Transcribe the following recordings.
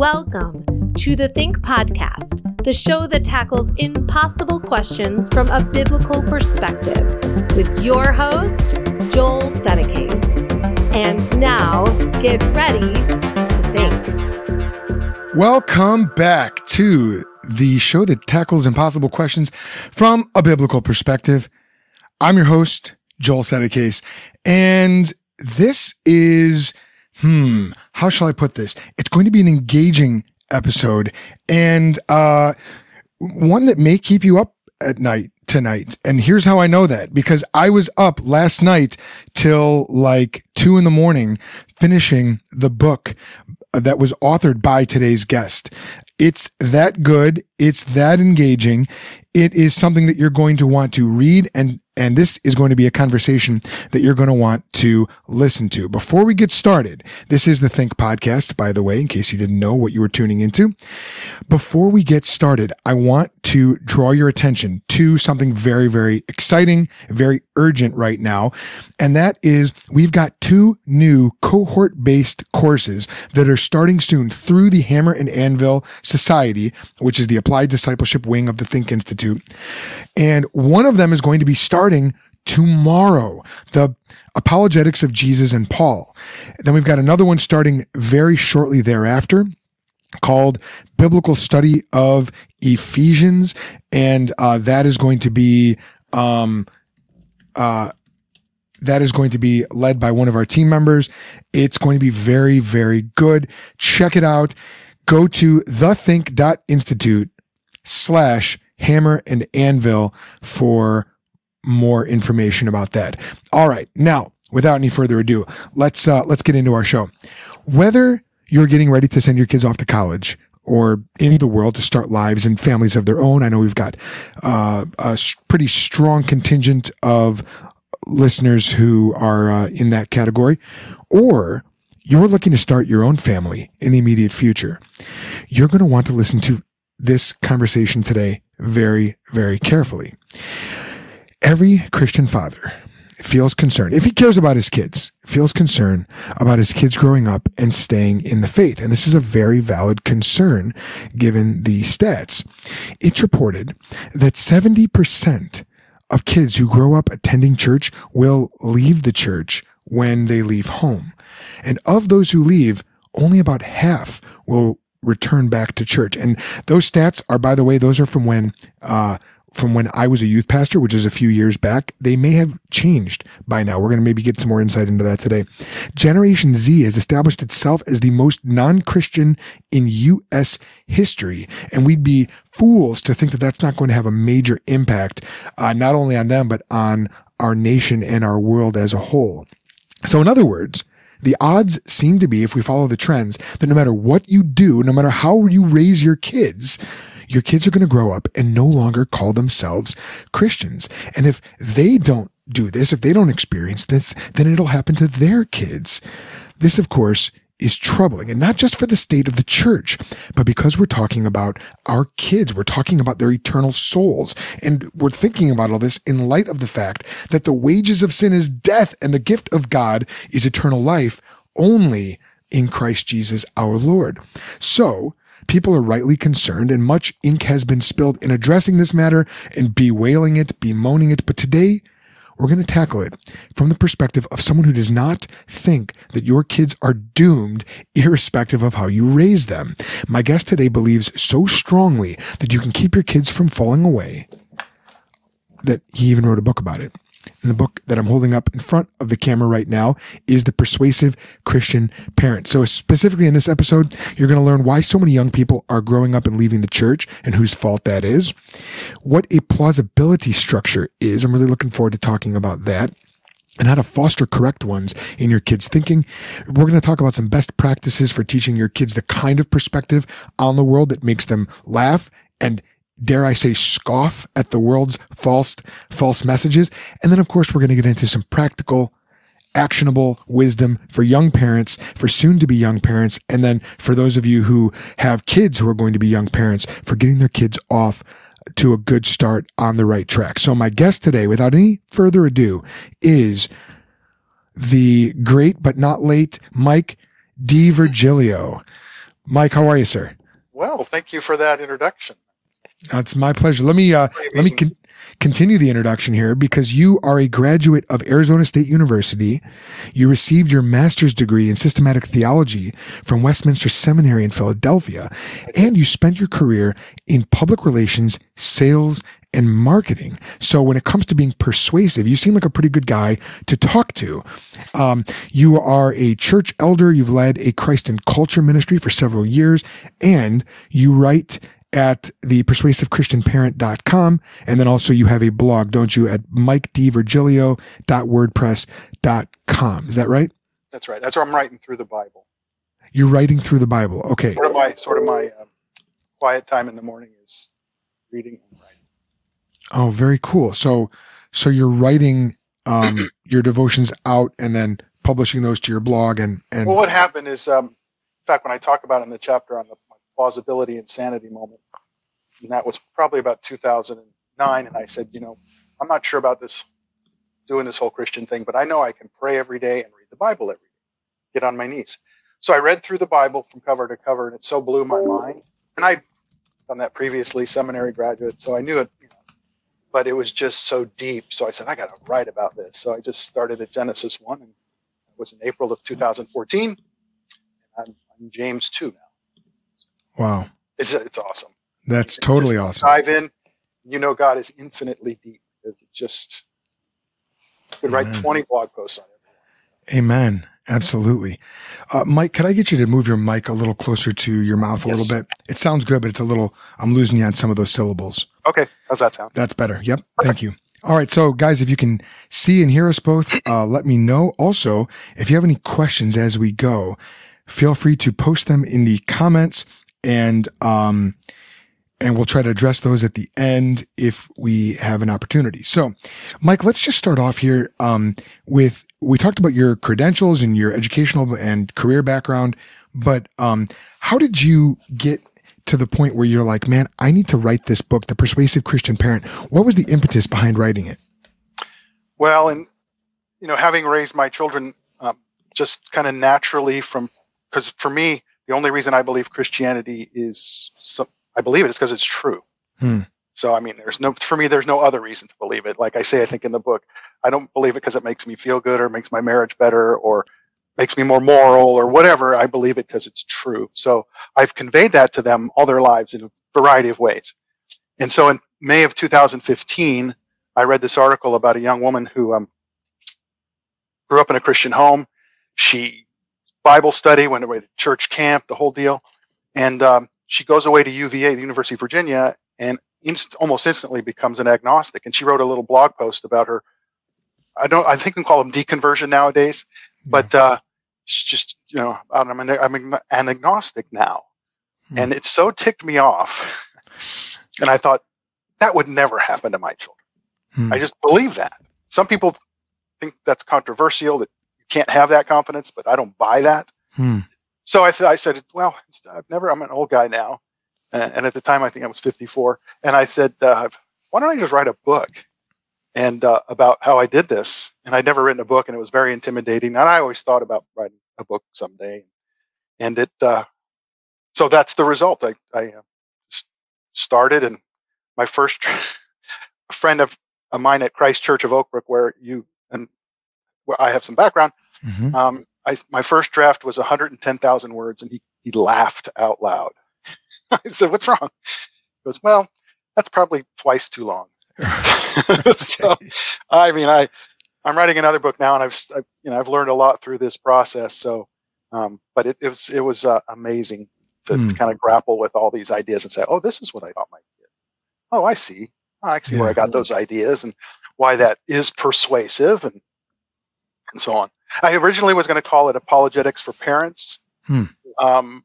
Welcome to the Think Podcast, the show that tackles impossible questions from a biblical perspective, with your host, Joel Settecase. And now, get ready to think. Welcome back to the show that tackles impossible questions from a biblical perspective. I'm your host, Joel Settecase, and this is hmm, how shall I put this? It's going to be an engaging episode and uh, one that may keep you up at night tonight. And here's how I know that because I was up last night till like two in the morning finishing the book that was authored by today's guest. It's that good. It's that engaging. It is something that you're going to want to read and and this is going to be a conversation that you're going to want to listen to. Before we get started, this is the Think Podcast, by the way, in case you didn't know what you were tuning into. Before we get started, I want to draw your attention to something very, very exciting, very urgent right now. And that is we've got two new cohort based courses that are starting soon through the Hammer and Anvil Society, which is the applied discipleship wing of the Think Institute. And one of them is going to be starting tomorrow. The apologetics of Jesus and Paul. Then we've got another one starting very shortly thereafter called Biblical Study of Ephesians. And uh, that is going to be, um, uh, that is going to be led by one of our team members. It's going to be very, very good. Check it out. Go to thethink.institute slash hammer and anvil for more information about that. All right. Now, without any further ado, let's, uh, let's get into our show. Whether you're getting ready to send your kids off to college or in the world to start lives and families of their own. I know we've got uh, a pretty strong contingent of listeners who are uh, in that category, or you're looking to start your own family in the immediate future. You're going to want to listen to this conversation today very, very carefully. Every Christian father feels concerned, if he cares about his kids, feels concern about his kids growing up and staying in the faith. And this is a very valid concern given the stats. It's reported that 70% of kids who grow up attending church will leave the church when they leave home. And of those who leave, only about half will return back to church. And those stats are, by the way, those are from when, uh, from when I was a youth pastor, which is a few years back. They may have changed by now. We're going to maybe get some more insight into that today. Generation Z has established itself as the most non-Christian in U.S. history. And we'd be fools to think that that's not going to have a major impact, uh, not only on them, but on our nation and our world as a whole. So in other words, the odds seem to be, if we follow the trends, that no matter what you do, no matter how you raise your kids, your kids are going to grow up and no longer call themselves Christians. And if they don't do this, if they don't experience this, then it'll happen to their kids. This, of course, is troubling and not just for the state of the church, but because we're talking about our kids. We're talking about their eternal souls. And we're thinking about all this in light of the fact that the wages of sin is death and the gift of God is eternal life only in Christ Jesus our Lord. So people are rightly concerned and much ink has been spilled in addressing this matter and bewailing it, bemoaning it. But today we're going to tackle it from the perspective of someone who does not think that your kids are doomed irrespective of how you raise them. My guest today believes so strongly that you can keep your kids from falling away that he even wrote a book about it. And the book that I'm holding up in front of the camera right now is The Persuasive Christian Parent. So specifically in this episode, you're going to learn why so many young people are growing up and leaving the church and whose fault that is, what a plausibility structure is. I'm really looking forward to talking about that and how to foster correct ones in your kids' thinking. We're going to talk about some best practices for teaching your kids the kind of perspective on the world that makes them laugh and dare I say, scoff at the world's false, false messages. And then, of course, we're going to get into some practical, actionable wisdom for young parents, for soon to be young parents. And then for those of you who have kids who are going to be young parents for getting their kids off to a good start on the right track. So my guest today, without any further ado, is the great but not late Mike DiVirgilio. Mike, how are you, sir? Well, thank you for that introduction. That's my pleasure. Let me uh, let me con- continue the introduction here because you are a graduate of Arizona State University. You received your master's degree in systematic theology from Westminster Seminary in Philadelphia, and you spent your career in public relations, sales, and marketing. So when it comes to being persuasive, you seem like a pretty good guy to talk to. Um, you are a church elder. You've led a Christ and culture ministry for several years, and you write at the persuasivechristianparent.com. And then also you have a blog, don't you, at mikedvirgilio.wordpress.com. Is that right? That's right. That's where I'm writing through the Bible. You're writing through the Bible. Okay. Sort of my, sort of my um, quiet time in the morning is reading and writing. Oh, very cool. So, so you're writing um, your devotions out and then publishing those to your blog and, and well, what happened is, um, in fact, when I talk about in the chapter on the plausibility insanity moment. And that was probably about 2009. And I said, you know, I'm not sure about this, doing this whole Christian thing, but I know I can pray every day and read the Bible every day, get on my knees. So I read through the Bible from cover to cover, and it so blew my mind. And I'd done that previously, seminary graduate, so I knew it, you know, but it was just so deep. So I said, I got to write about this. So I just started at Genesis 1, and it was in April of 2014. I'm, I'm James 2 now. Wow. It's it's awesome. That's totally awesome. Dive in. You know God is infinitely deep. It's just you could write 20 blog posts on it. Amen. Absolutely. Uh, Mike, could I get you to move your mic a little closer to your mouth a yes. little bit? It sounds good, but it's a little, I'm losing you on some of those syllables. Okay. How's that sound? That's better. Yep. Okay. Thank you. All right. So, guys, if you can see and hear us both, uh, let me know. Also, if you have any questions as we go, feel free to post them in the comments and um, and we'll try to address those at the end if we have an opportunity. So, Mike, let's just start off here um, with we talked about your credentials and your educational and career background, but um, how did you get to the point where you're like, man, I need to write this book, The Persuasive Christian Parent? What was the impetus behind writing it? Well, and you know, having raised my children um, just kind of naturally from because for me the only reason I believe Christianity is, so, I believe it is because it's true. Hmm. So, I mean, there's no, for me, there's no other reason to believe it. Like I say, I think in the book, I don't believe it because it makes me feel good or makes my marriage better or makes me more moral or whatever. I believe it because it's true. So I've conveyed that to them all their lives in a variety of ways. And so in May of 2015, I read this article about a young woman who um, grew up in a Christian home. She Bible study, went away to church camp, the whole deal. And um, she goes away to UVA, the University of Virginia, and inst- almost instantly becomes an agnostic. And she wrote a little blog post about her. I don't. I think we call them deconversion nowadays, yeah. but uh, it's just you know I'm an, I'm an agnostic now, hmm. and it so ticked me off. and I thought that would never happen to my children. Hmm. I just believe that. Some people think that's controversial that can't have that confidence, but I don't buy that. Hmm. So I said, I said, well, I've never, I'm an old guy now. And at the time, I think I was 54. And I said, uh, why don't I just write a book and uh, about how I did this? And I'd never written a book and it was very intimidating. And I always thought about writing a book someday. And it, uh, so that's the result. I, I uh, started and my first friend of, of mine at Christ Church of Oak Brook, where you and where I have some background, Mm-hmm. Um, I, my first draft was 110,000 words, and he, he laughed out loud. I said, "What's wrong?" He goes, "Well, that's probably twice too long." so, I mean, I I'm writing another book now, and I've, I've you know I've learned a lot through this process. So, um, but it, it was it was uh, amazing to, mm. to, kind of grapple with all these ideas and say, "Oh, this is what I thought might be." Oh, I see. I see yeah. where I got those ideas and why that is persuasive and and so on. I originally was going to call it apologetics for parents, hmm. um,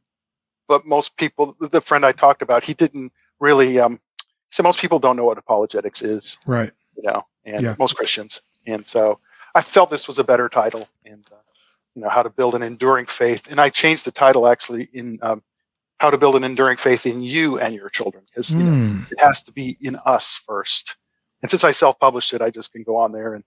but most people, the friend I talked about, he didn't really. Um, so most people don't know what apologetics is, right? You know, and yeah. most Christians, and so I felt this was a better title, and uh, you know, how to build an enduring faith. And I changed the title actually in um, how to build an enduring faith in you and your children, because you know, hmm. it has to be in us first. And since I self-published it, I just can go on there and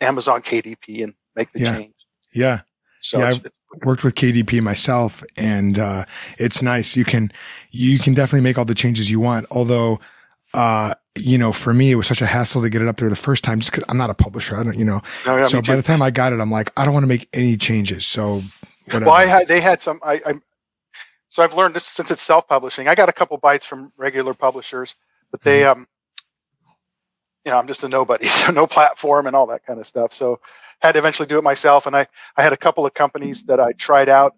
Amazon KDP and make the yeah. change. Yeah. So yeah, it's worked with KDP myself, and uh, it's nice. You can you can definitely make all the changes you want. Although, uh, you know, for me, it was such a hassle to get it up there the first time, just because I'm not a publisher. I don't, you know. No, yeah, so by too. the time I got it, I'm like, I don't want to make any changes. So whatever. Well, I had they had some. I, I so I've learned this since it's self-publishing. I got a couple bites from regular publishers, but they Mm-hmm. um, you know, I'm just a nobody, so no platform and all that kind of stuff. So had to eventually do it myself, and I I had a couple of companies that I tried out,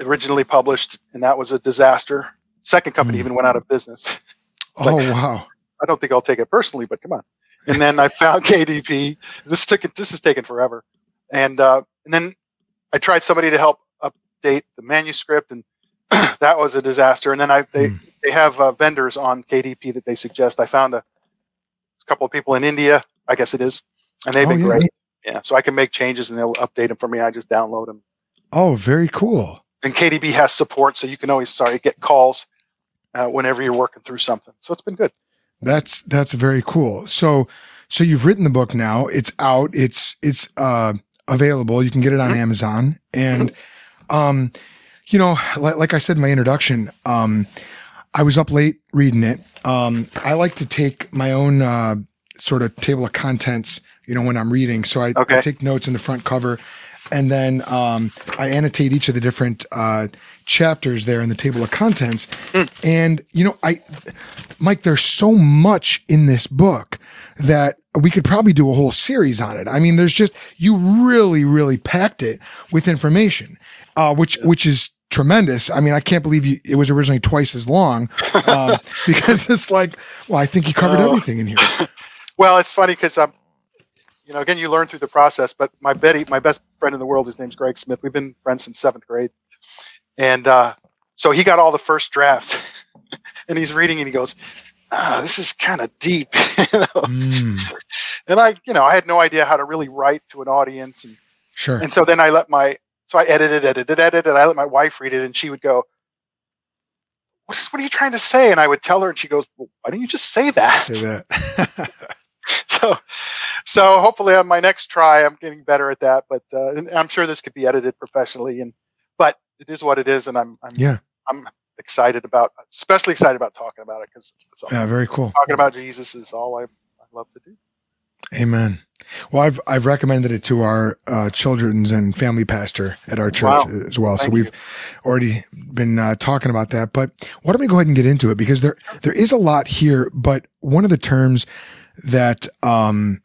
originally published, and that was a disaster. Second company Mm. even went out of business. oh wow. I don't think I'll take it personally, but come on. And then I found KDP. This took it. This has taken forever. And uh, and then I tried somebody to help update the manuscript, and that was a disaster. And then I they Hmm. they have uh, vendors on KDP that they suggest. I found a, couple of people in India, I guess it is, and they've Oh, been yeah. great. Yeah, so I can make changes and they'll update them for me. I just download them. Oh, very cool. And KDP has support, so you can always sorry get calls uh, whenever you're working through something. So it's been good. That's that's very cool. So so you've written the book now. It's out. It's it's uh available. You can get it on Mhm. Amazon. And um you know, like, like I said in my introduction, um I was up late reading it. Um I like to take my own uh sort of table of contents, you know, when I'm reading. So I, I take notes in the front cover and then um I annotate each of the different uh chapters there in the table of contents. And you know, I Mike, there's so much in this book that we could probably do a whole series on it. I mean, there's just you really, really packed it with information, uh, which which is tremendous. I mean, I can't believe you, it was originally twice as long um, because it's like, well, I think you covered Oh. everything in here. Well, it's funny because um, you know, again, you learn through the process. But my Betty, my best friend in the world, his name's Greg Smith. We've been friends since seventh grade, and uh, so he got all the first drafts, and he's reading, and he goes, ah, "This is kind of deep," you know? Mm, and I, you know, I had no idea how to really write to an audience, and sure. and so then I let my, so I edited, edited, edited, and I let my wife read it, and she would go. What, is, what are you trying to say? And I would tell her, and she goes, well, "Why don't you just say that?" Say that. so so hopefully on my next try i'm getting better at that but uh, i'm sure this could be edited professionally and but it is what it is and i'm i'm Yeah. i'm excited about especially excited about talking about it because yeah, very cool. talking about jesus is all I, I love to do Amen. Well, I've I've recommended it to our uh, children's and family pastor at our church Wow. as well. so we've you. already been uh, talking about that. But why don't we go ahead and get into it because there there is a lot here. But one of the terms that um,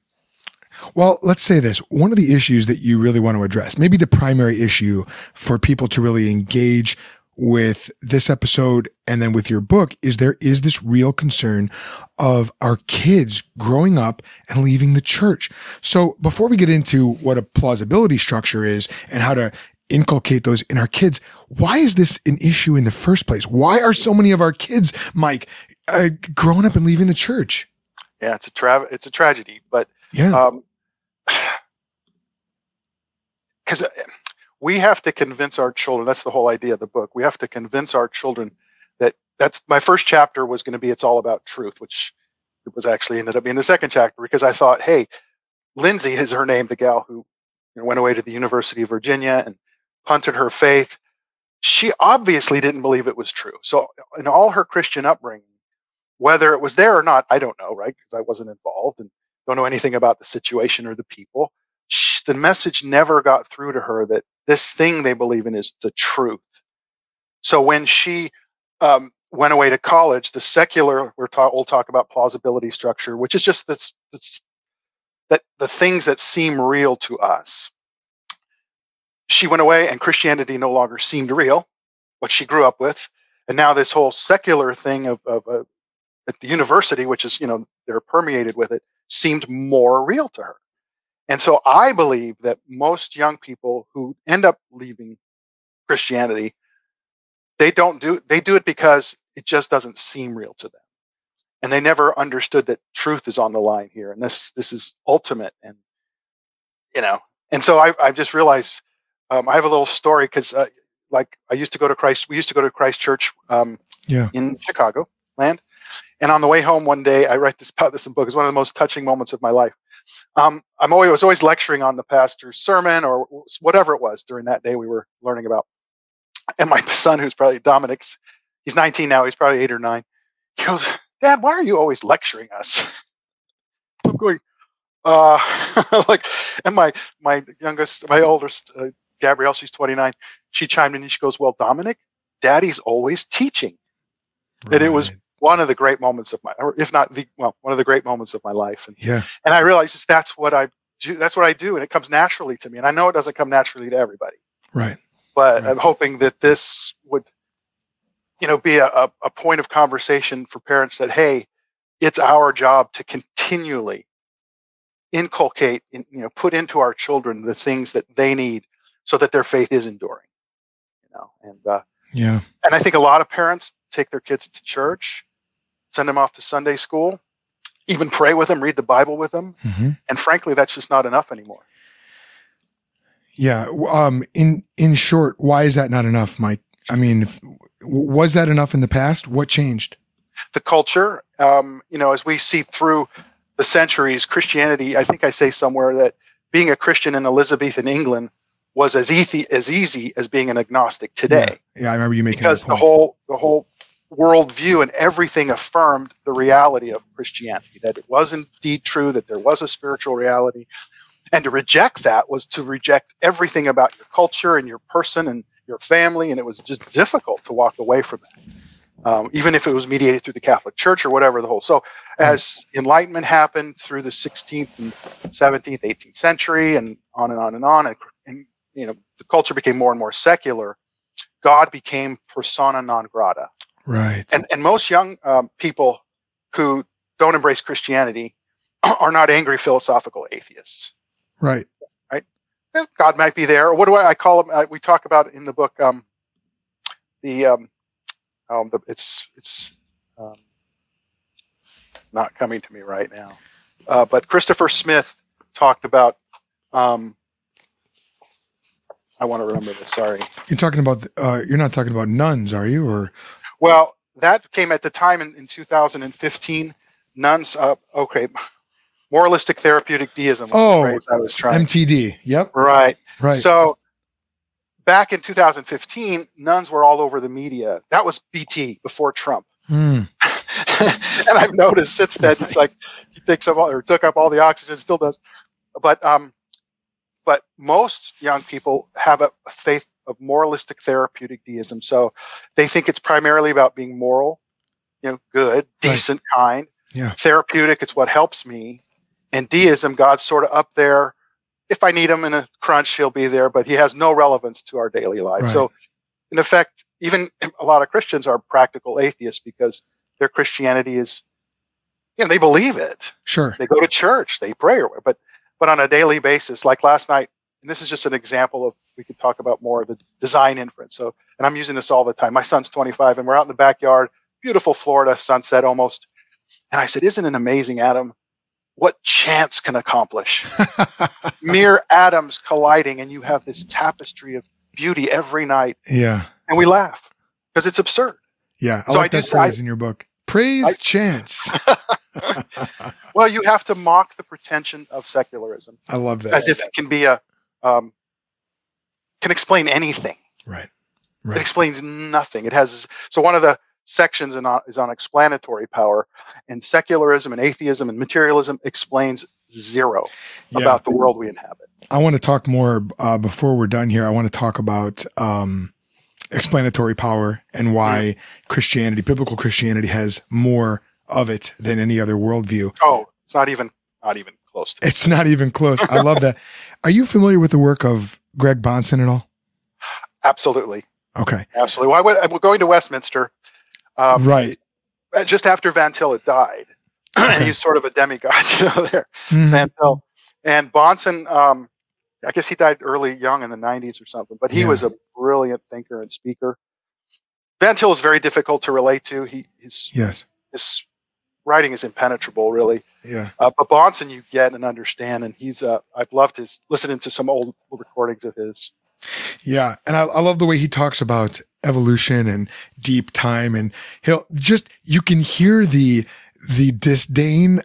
well, let's say this. One of the issues that you really want to address, maybe the primary issue for people to really engage with this episode and then with your book is there is this real concern of our kids growing up and leaving the church. So before we get into what a plausibility structure is and how to inculcate those in our kids, why is this an issue in the first place? Why are so many of our kids, Mike, uh, growing up and leaving the church? yeah it's a tra- it's a tragedy but Yeah. um because uh, we have to convince our children that's the whole idea of the book we have to convince our children that that's my first chapter was going to be it's all about truth which it was actually ended up being the second chapter because i thought hey lindsay is her name the gal who you know, went away to the university of virginia and punted her faith. She obviously didn't believe it was true. So in all her christian upbringing whether it was there or not i don't know right because i wasn't involved and don't know anything about the situation or the people sh- the message never got through to her that this thing they believe in is the truth. So when she um, went away to college, the secular we're talk we'll talk about plausibility structure, which is just this, this that the things that seem real to us. She went away, and Christianity no longer seemed real, what she grew up with, and now this whole secular thing of, of uh, at the university, which is you know they're permeated with it, seemed more real to her. And so I believe that most young people who end up leaving Christianity, they don't do they do it because it just doesn't seem real to them. And they never understood that truth is on the line here and this this is ultimate and you know. And so I I've just realized um, I have a little story because uh, like I used to go to Christ we used to go to Christ Church um, Yeah. in Chicago land. And on the way home one day, I write this about this in book. It's one of the most touching moments of my life. um, I'm always was always lecturing on the pastor's sermon or whatever it was during that day we were learning about. And my son, who's probably Dominic's, he's 19 now. He's probably eight or nine. He goes, "Dad, why are you always lecturing us?" I'm going, uh, like, and my my youngest, my oldest, uh, Gabrielle, she's 29. She chimed in and she goes, "Well, Dominic, Daddy's always teaching," right. and it was one of the great moments of my, or if not the, well, one of the great moments of my life. And yeah, and I realized that's what I do. That's what I do, and it comes naturally to me. And I know it doesn't come naturally to everybody. Right. But right. I'm hoping that this would, you know, be a, a, a point of conversation for parents that hey, it's our job to continually inculcate, in, you know, put into our children the things that they need so that their faith is enduring. You know, and uh, yeah, and I think a lot of parents take their kids to church send them off to Sunday school, even pray with them, read the Bible with them. Mm-hmm. And frankly, that's just not enough anymore. Yeah. Um, in, in short, why is that not enough, Mike? I mean, if, was that enough in the past? What changed? The culture, um, you know, as we see through the centuries, Christianity, I think I say somewhere that being a Christian in Elizabethan England was as easy as easy as being an agnostic today. Yeah, yeah I remember you making because the whole the whole worldview and everything affirmed the reality of Christianity, that it was indeed true, that there was a spiritual reality. And to reject that was to reject everything about your culture and your person and your family. And it was just difficult to walk away from that, um, even if it was mediated through the Catholic Church or whatever the whole. So, as Enlightenment happened through the 16th and 17th, 18th century, and on and on and on, and, and you know, the culture became more and more secular. God became persona non grata. Right. And and most young um, people who don't embrace Christianity are not angry philosophical atheists. Right. Right. God might be there. Or what do I, I call them? Uh, we talk about in the book. Um, the um, um, the, it's it's um, not coming to me right now. Uh, but Christopher Smith talked about. Um, I want to remember this. Sorry. You're talking about. Uh, you're not talking about nones, are you? Or well, that came at the time in, in 2015. Nones, uh, okay, moralistic therapeutic deism. oh, I was trying. MTD. Yep. Right. Right. So back in 2015, nones were all over the media. That was BT before Trump. Mm. and I've noticed since then, it's like he takes up all, or took up all the oxygen, still does. But um, but most young people have a, faith of moralistic therapeutic deism. So they think it's primarily about being moral, you know, good, decent, right. kind. Yeah. Therapeutic, it's what helps me. And deism, God's sort of up there. If I need him in a crunch, he'll be there, but he has no relevance to our daily lives. Right. So in effect, even a lot of Christians are practical atheists because their Christianity is, you know, they believe it. Sure. They go to church, they pray, but but on a daily basis, like last night, and this is just an example of we could talk about more of the design inference. So, and I'm using this all the time. My son's 25, and we're out in the backyard, beautiful Florida sunset almost. And I said, "Isn't it amazing, Adam? What chance can accomplish? Mere atoms colliding, and you have this tapestry of beauty every night." Yeah. And we laugh because it's absurd. Yeah, I so like I that phrase I, in your book. Praise I, chance. well, you have to mock the pretension of secularism. I love that. As if it can be a um, can explain anything. Right. Right. It explains nothing. It has so one of the sections in, is on explanatory power, and secularism and atheism and materialism explains zero yeah. about the world we inhabit. I want to talk more uh, before we're done here. I want to talk about um, explanatory power and why mm. Christianity, biblical Christianity, has more of it than any other worldview. Oh, it's not even not even close. To it's not even close. I love that. Are you familiar with the work of Greg Bahnsen at all? Absolutely. Okay. Absolutely. Well, I went, we're going to Westminster. Um, right. Just after Van Til had died. Okay. He's sort of a demigod, you know, there. Mm-hmm. Van Til. And Bahnsen, um, I guess he died early, young in the 90s or something, but he yeah. was a brilliant thinker and speaker. Van Til is very difficult to relate to. He his yes his writing is impenetrable, really. Yeah. Uh, but Bahnsen, you get and understand, and he's uh, I've loved his listening to some old recordings of his. Yeah, and I, I love the way he talks about evolution and deep time, and he'll just you can hear the the disdain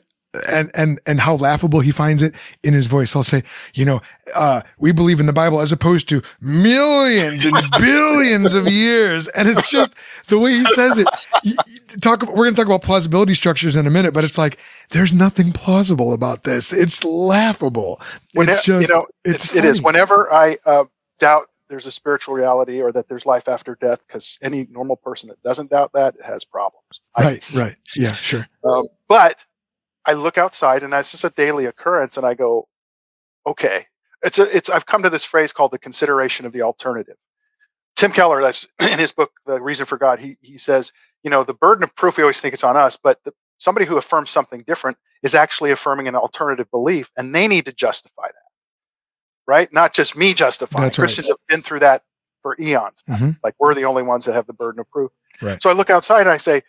and and and how laughable he finds it in his voice. I'll say, you know, uh, we believe in the Bible as opposed to millions and billions of years, and it's just the way he says it. You, talk. We're going to talk about plausibility structures in a minute, but it's like there's nothing plausible about this. It's laughable. When it's it- just you know, it's it's, it is. Whenever I uh, doubt there's a spiritual reality or that there's life after death, because any normal person that doesn't doubt that has problems. I- right, right, yeah, sure, Um, but I look outside and it's just a daily occurrence, and I go, okay, it's a, it's. I've come to this phrase called the consideration of the alternative. Tim Keller, that's in his book, The Reason for God. He he says, you know, the burden of proof we always think it's on us, but the, somebody who affirms something different is actually affirming an alternative belief, and they need to justify that, right? Not just me justifying. That's right. Christians have been through that for eons. Mhm. Like we're the only ones that have the burden of proof. Right. So I look outside and I say,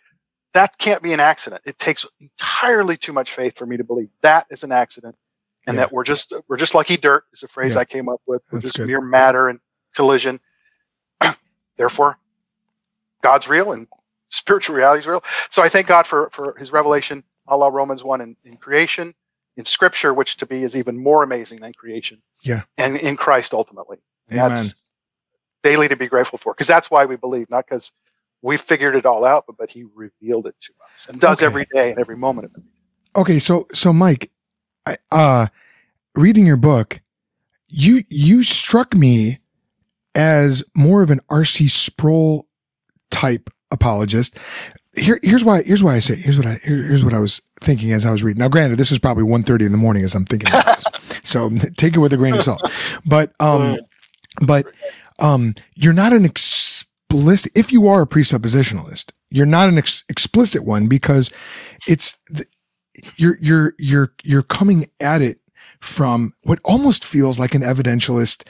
that can't be an accident. It takes entirely too much faith for me to believe that is an accident, and Yeah. that we're just we're just lucky dirt is a phrase Yeah. I came up with. We're That's just good. mere matter and collision. Therefore, God's real and spiritual reality is real. So I thank God for for His revelation, a la Romans one in, in creation, in Scripture, which to be is even more amazing than creation. Yeah. and in Christ ultimately. Amen. That's daily to be grateful for because that's why we believe, not because we figured it all out, but but He revealed it to us and does Okay. every day and every moment of it. Okay, so so Mike, I, uh, reading your book, you you struck me as more of an R.C. Sproul type apologist. Here, here's why. Here's why I say. Here's what I. Here, here's what I was thinking as I was reading. Now, granted, this is probably 1.30 in the morning as I'm thinking about this, so take it with a grain of salt. But um, but um, you're not an explicit. If you are a presuppositionalist, you're not an ex- explicit one because it's you're you're you're you're coming at it from what almost feels like an evidentialist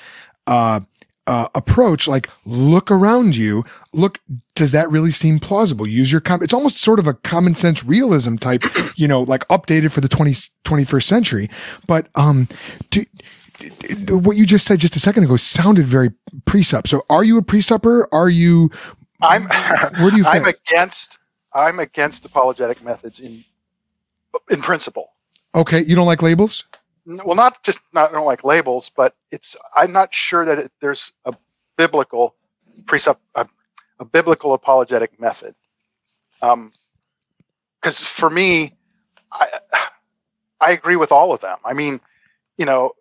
uh, uh, approach. Like, look around you. Look, does that really seem plausible? Use your com. It's almost sort of a common sense realism type, you know, like updated for the 20, 21st century. But um, do, what you just said just a second ago sounded very presup. So, are you a presupper? Are you? I'm Where do you I'm fit? against I'm against apologetic methods in in principle. Okay, you don't like labels. Well, not just not I don't like labels, but it's I'm not sure that it, there's a biblical precept a, a biblical apologetic method. Um, because for me, I I agree with all of them. I mean, you know,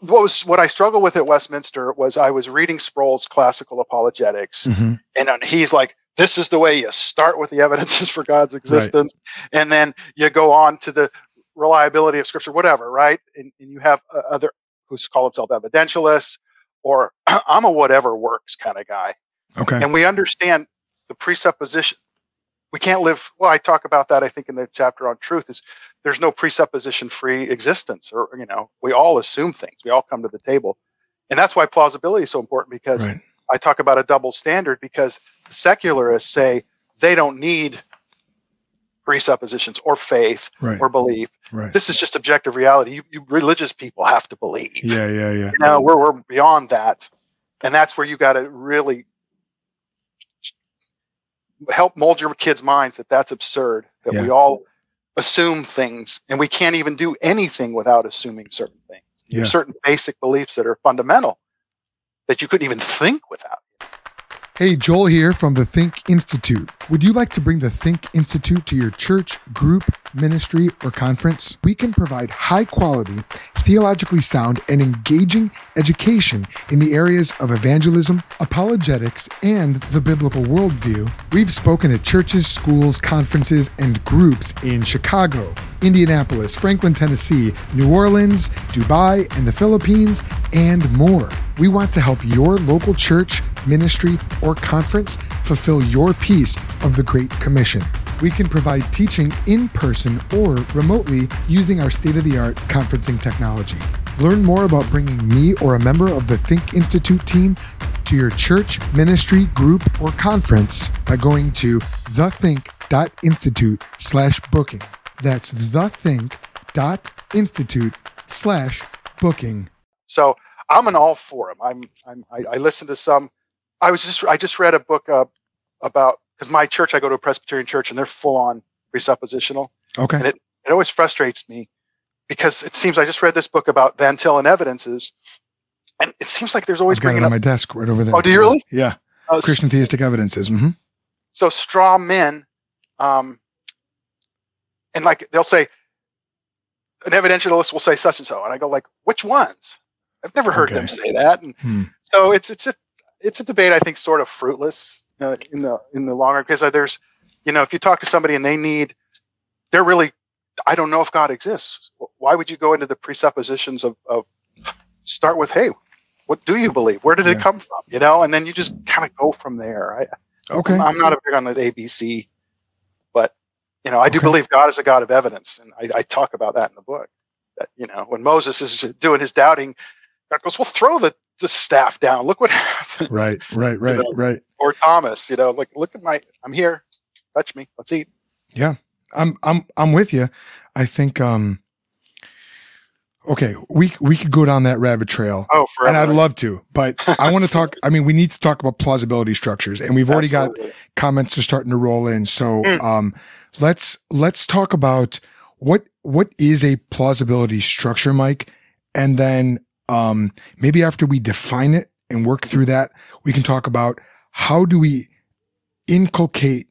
what was what I struggled with at Westminster was I was reading Sproul's classical apologetics, Mhm. and he's like this is the way you start with the evidences for god's existence and then you go on to the reliability of scripture whatever right and, and you have uh, other who call themselves evidentialists or i'm a whatever works kind of guy Okay. and we understand the presupposition we can't live well i talk about that i think in the chapter on truth is there's no presupposition free existence or you know we all assume things we all come to the table and that's why plausibility is so important because Right. I talk about a double standard because the secularists say they don't need presuppositions or faith Right. or belief. Right. This is just objective reality. You, you religious people have to believe. Yeah. Yeah. Yeah. You know, we're, we're beyond that. And that's where you got to really help mold your kids' minds that that's absurd, that we all assume things and we can't even do anything without assuming certain things. Yeah. There's certain basic beliefs that are fundamental that you couldn't even think without. Hey, Joel here from the Think Institute. Would you like to bring the Think Institute to your church, group, ministry, or conference? We can provide high quality, theologically sound, and engaging education in the areas of evangelism, apologetics, and the biblical worldview. We've spoken at churches, schools, conferences, and groups in Chicago, Indianapolis, Franklin, Tennessee, New Orleans, Dubai, and the Philippines, and more. We want to help your local church, ministry, or conference fulfill your piece of the Great Commission. We can provide teaching in person or remotely using our state of the art conferencing technology. Learn more about bringing me or a member of the Think Institute team to your church, ministry, group, or conference by going to thethink.institute slash booking. That's thethink.institute slash booking. So I'm an all for them. I'm, I'm I, I listen to some. I was just I just read a book uh, about because my church I go to a Presbyterian church and they're full on presuppositional Okay. And it it always frustrates me because it seems I just read this book about Van Til and evidences, and it seems like there's always I've got it on up. my desk right over there. Oh, do you really? Yeah. uh, Christian theistic evidences. hmm so straw men um and like they'll say an evidentialist will say such and so and i go like which ones i've never heard them say that and Hmm. so it's it's a it's a debate i think sort of fruitless uh, in the in the long run because there's you know if you talk to somebody and they need they're really i don't know if god exists why would you go into the presuppositions of, of start with hey what do you believe where did Yeah. it come from you know and then you just kind of go from there I, Okay. I'm- I'm not a big on the ABC, but you know, I do Okay. believe God is a God of evidence, and I, I talk about that in the book. That you know, when Moses is doing his doubting, God goes, "Well, throw the, the staff down. Look what happened." Right. Right. Right. know, Right. Or Thomas, you know, like look at my, I'm here, touch me, let's eat. Yeah, I'm I'm I'm with you. I think um okay, we we could go down that rabbit trail. Oh, forever. And I'd love to, but I want to talk I mean we need to talk about plausibility structures and we've already got comments are starting to roll in. So Mm. um let's let's talk about what what is a plausibility structure, Mike? And then um maybe after we define it and work through that, we can talk about how do we inculcate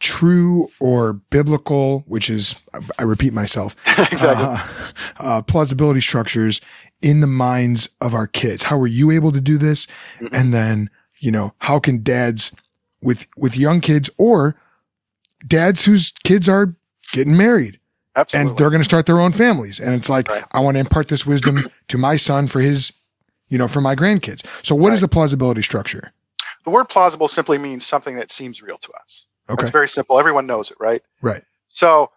true or biblical, which is I- repeat myself, exactly. uh, uh, plausibility structures in the minds of our kids. How were you able to do this? Mhm. And then, you know, how can dads with with young kids or dads whose kids are getting married Absolutely. and they're going to start their own families and it's like Right. I want to impart this wisdom to my son for his you know, for my grandkids. So what is Right. a plausibility structure? the word plausible simply means something that seems real to us. Okay. It's very simple. Everyone knows it, right? Right. So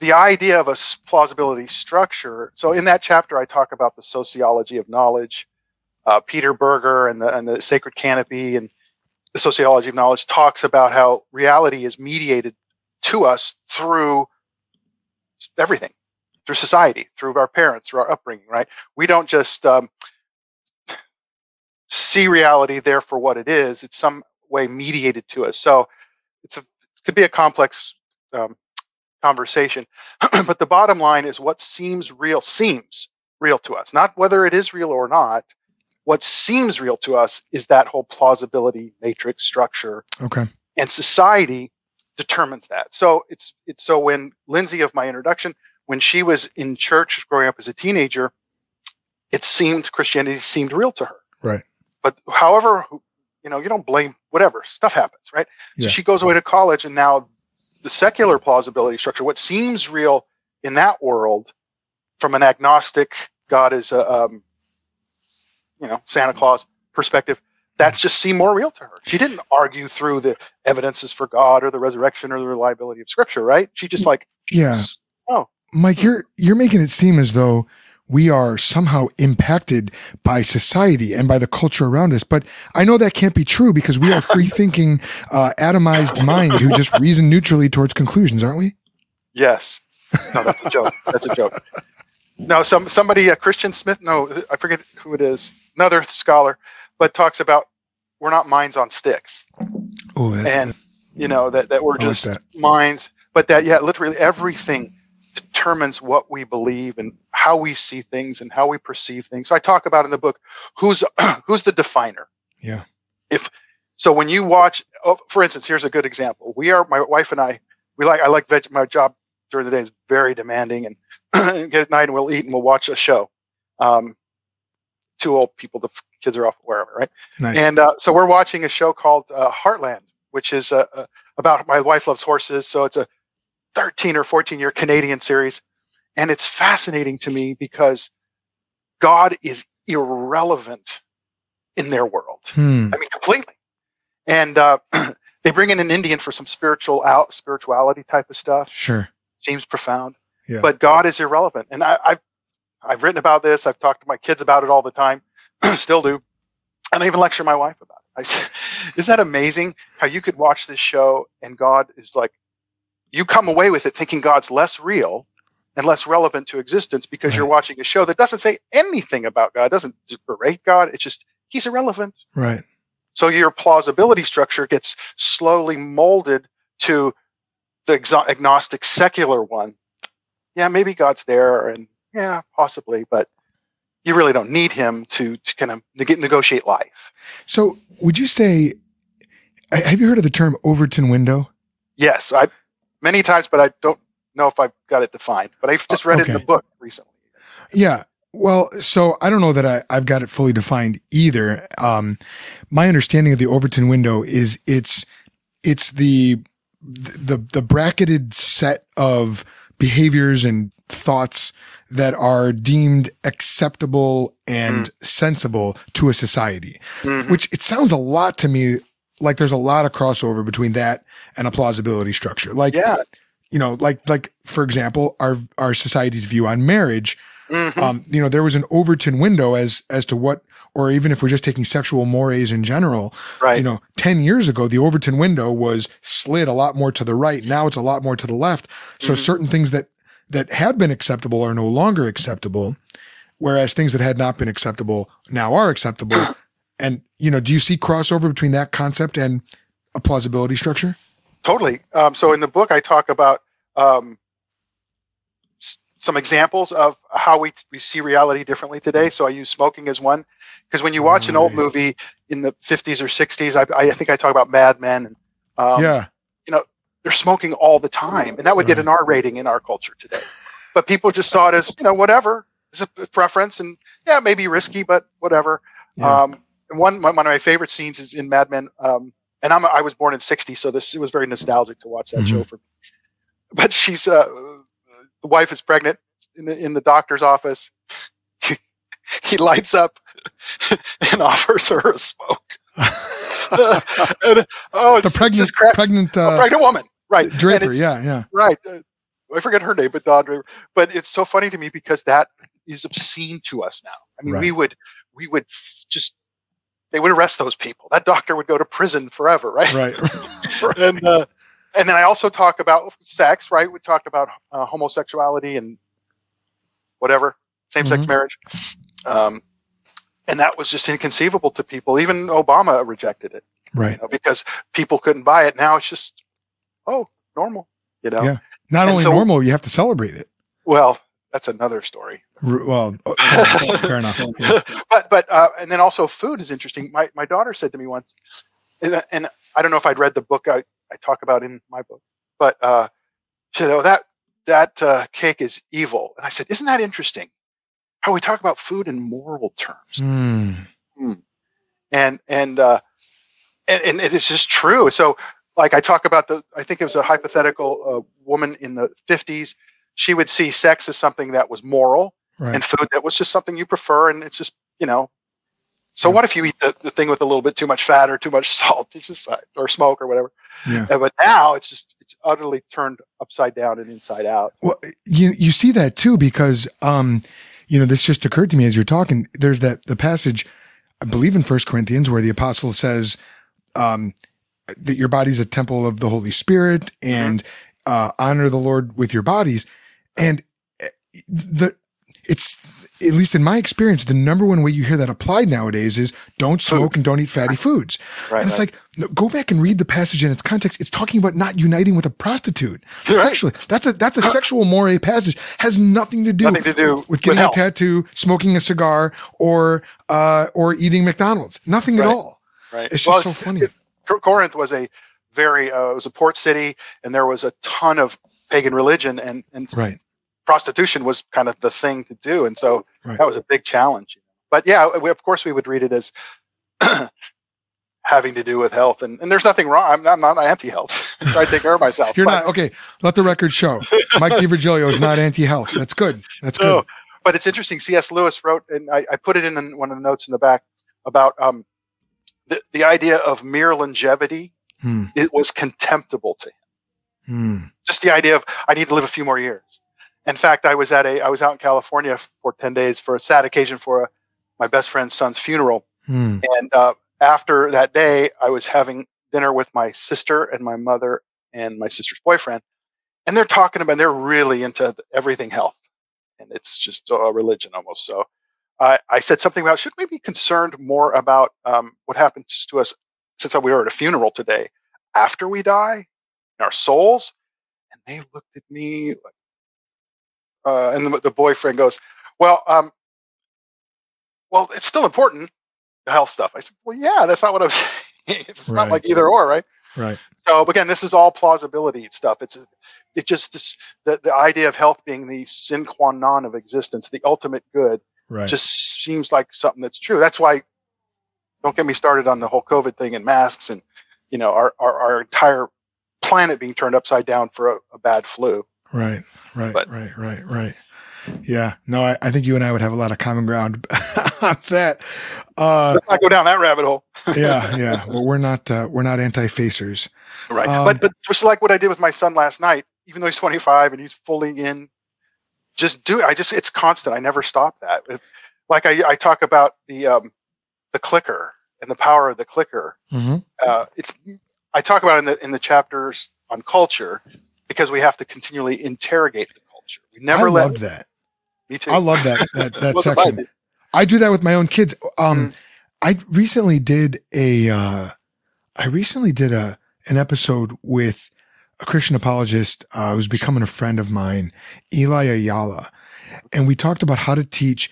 the idea of a plausibility structure. So in that chapter, I talk about the sociology of knowledge. Uh, Peter Berger and the and the Sacred Canopy and the sociology of knowledge talks about how reality is mediated to us through everything, through society, through our parents, through our upbringing. Right? We don't just um, see reality there for what it is. It's some way mediated to us. So it's a it could be a complex um, conversation, but the bottom line is what seems real seems real to us, not whether it is real or not. What seems real to us is that whole plausibility matrix structure, Okay. and society determines that. So it's it's so when Lindsay of my introduction, when she was in church growing up as a teenager, it seemed Christianity seemed real to her. Right. But however, you know, you don't blame whatever stuff happens, right? Yeah. So she goes away to college, and now the secular plausibility structure, what seems real in that world, from an agnostic God is a, um, you know, Santa Claus perspective, that's just seemed more real to her. She didn't argue through the evidences for God or the resurrection or the reliability of Scripture, right? She just like, Yeah. oh, Mike, you're you're making it seem as though we are somehow impacted by society and by the culture around us. But I know that can't be true because we are free thinking, uh, atomized minds who just reason neutrally towards conclusions, aren't we? yes, no, that's a joke. That's a joke. No, some somebody, uh, Christian Smith, no, I forget who it is, another scholar, but talks about we're not minds on sticks. Oh, and you know that that we're I like just that. minds but that yeah literally everything determines what we believe and how we see things and how we perceive things so i talk about in the book who's who's the definer Yeah. if so when you watch oh, for instance here's a good example we are my wife and i we like i like veg my job during the day is very demanding and get at night and we'll eat and we'll watch a show um two old people the kids are off wherever right nice. and uh, so we're watching a show called uh, Heartland, which is uh, uh, about my wife loves horses. So it's a 13 or 14 year Canadian series. And it's fascinating to me because God is irrelevant in their world. hmm. I mean, completely. And uh, they bring in an Indian for some spiritual out spirituality type of stuff. Sure. Seems profound. Yeah. But God is irrelevant. And I, I've I've written about this. I've talked to my kids about it all the time. Still do. And I even lecture my wife about it. I say, isn't that amazing how you could watch this show and God is like, you come away with it thinking God's less real and less relevant to existence because you're watching a show that doesn't say anything about God, doesn't berate God. It's just, he's irrelevant. Right. So your plausibility structure gets slowly molded to the agnostic secular one yeah, maybe God's there, and yeah, possibly, but you really don't need him to to kind of neg- negotiate life. So, would you say? Have you heard of the term Overton window? Yes, I many times, but I don't know if I've got it defined. But I've just read okay. it in the book recently. Yeah. Well, so I don't know that I, I've got it fully defined either. Um, my understanding of the Overton window is it's it's the the the bracketed set of behaviors and thoughts that are deemed acceptable and mm. sensible to a society. Mm-hmm. Which it sounds a lot to me like there's a lot of crossover between that and a plausibility structure. Like, yeah. you know, like like for example, our our society's view on marriage Mm-hmm. Um, you know, there was an Overton window as as to what, or even if we're just taking sexual mores in general, right. you know, ten years ago the Overton window was slid a lot more to the right. Now it's a lot more to the left. So mm-hmm. certain things that that had been acceptable are no longer acceptable, whereas things that had not been acceptable now are acceptable. and you know, do you see crossover between that concept and a plausibility structure? Totally. Um, so in the book, I talk about um, some examples of how we, we see reality differently today. So I use smoking as one because when you watch an old movie in the 50s or 60s, I, I think I talk about Mad Men. And, um, yeah. They're smoking all the time, and that would get an R rating in our culture today. But people just saw it as you know whatever, it's a preference, and yeah, maybe risky, but whatever. Yeah. Um, and one one of my favorite scenes is in Mad Men. Um, and I'm I was born in '60, so this it was very nostalgic to watch that mm-hmm. show for me. But she's uh, the wife is pregnant in the in the doctor's office. He, he lights up and offers her a smoke. and, oh, the pregnant, pregnant, uh, pregnant woman, right? Draper, yeah, yeah, right. Uh, I forget her name, but Don Draper. But it's so funny to me because that is obscene to us now. I mean, right. we would, we would just, they would arrest those people. That doctor would go to prison forever, right? Right. right. And uh, and then I also talk about sex, right? We talk about uh, homosexuality and whatever, same sex mm-hmm. marriage. Um, and that was just inconceivable to people. Even Obama rejected it, right? You know, because people couldn't buy it. Now it's just, oh, normal, you know? Yeah. Not and only so, normal, you have to celebrate it. Well, that's another story. Well, oh, fair enough. Yeah. But but uh, and then also food is interesting. My my daughter said to me once, and, and I don't know if I'd read the book. I I talk about in my book. But uh, you know that that uh, cake is evil, and I said, isn't that interesting? How we talk about food in moral terms, mm. Mm. and and, uh, and and it is just true. So, like I talk about the, I think it was a hypothetical uh, woman in the fifties. She would see sex as something that was moral, right. and food that was just something you prefer, and it's just you know so yeah. what if you eat the, the thing with a little bit too much fat or too much salt? It's just uh, or smoke or whatever. Yeah. but now it's just it's utterly turned upside down and inside out. Well, you you see that too because um, you know, this just occurred to me as you're talking. There's that the passage, I believe in First Corinthians, where the apostle says um, that your body's a temple of the Holy Spirit mm-hmm. and mm-hmm. uh, honor the Lord with your bodies, and eh, the it's at least in my experience, the number one way you hear that applied nowadays is don't smoke Food. and don't eat fatty foods. Right, and it's right. like, no, go back and read the passage in its context. It's talking about not uniting with a prostitute right. sexually. That's a that's a sexual moray passage. Has nothing to do, nothing to do with getting with a tattoo, smoking a cigar, or uh, or eating McDonald's. Nothing at all. Right. It's just well, so funny. It, Corinth was a very uh, it was a port city, and there was a ton of pagan religion, and and right prostitution was kind of the thing to do, and so right. that was a big challenge. But yeah, we, of course, we would read it as having to do with health, and, and there's nothing wrong. I'm not, I'm not anti-health. I try to take care of myself. You're but, not okay. Let the record show. Mike DiVirgilio is not anti-health. That's good. That's good. No, but it's interesting. C.S. Lewis wrote, and I, I put it in the, one of the notes in the back about um, the the idea of mere longevity. Hmm. It was contemptible to him. Hmm. Just the idea of I need to live a few more years in fact, I was at a I was out in California for ten days for a sad occasion for a, my best friend's son's funeral, hmm. and uh, after that day, I was having dinner with my sister and my mother and my sister's boyfriend, and they're talking about they're really into everything health, and it's just a religion almost. So I, I said something about should we be concerned more about um, what happens to us since we were at a funeral today after we die, our souls, and they looked at me like uh, and the, the boyfriend goes, "Well, um, well, it's still important, the health stuff." I said, "Well, yeah, that's not what I was saying. it's Right. not like either or, right?" Right. So again, this is all plausibility stuff. It's it just this the, the idea of health being the sine qua non of existence, the ultimate good, Right. just seems like something that's true. That's why don't get me started on the whole COVID thing and masks and you know our our, our entire planet being turned upside down for a, a bad flu. Right, right, But- right, right, right. Yeah, no, I, I think you and I would have a lot of common ground on that. Uh, Let's not go down that rabbit hole. yeah, yeah. Well, we're not uh, we're not anti-facers. Right. Um, but but just like what I did with my son last night, even though he's 25 and he's fully in, just do it. I just it's constant. I never stop that. Like I, I talk about the um, the clicker and the power of the clicker. hmm Uh, it's I talk about it in the in the chapters on culture because we have to continually interrogate the culture. We never I let loved that. me too. I love that that that section. I do that with my own kids. Um, Mm. I recently did a, uh, I recently did a an episode with a Christian apologist uh, who's becoming a friend of mine, Eli Ayala, and we talked about how to teach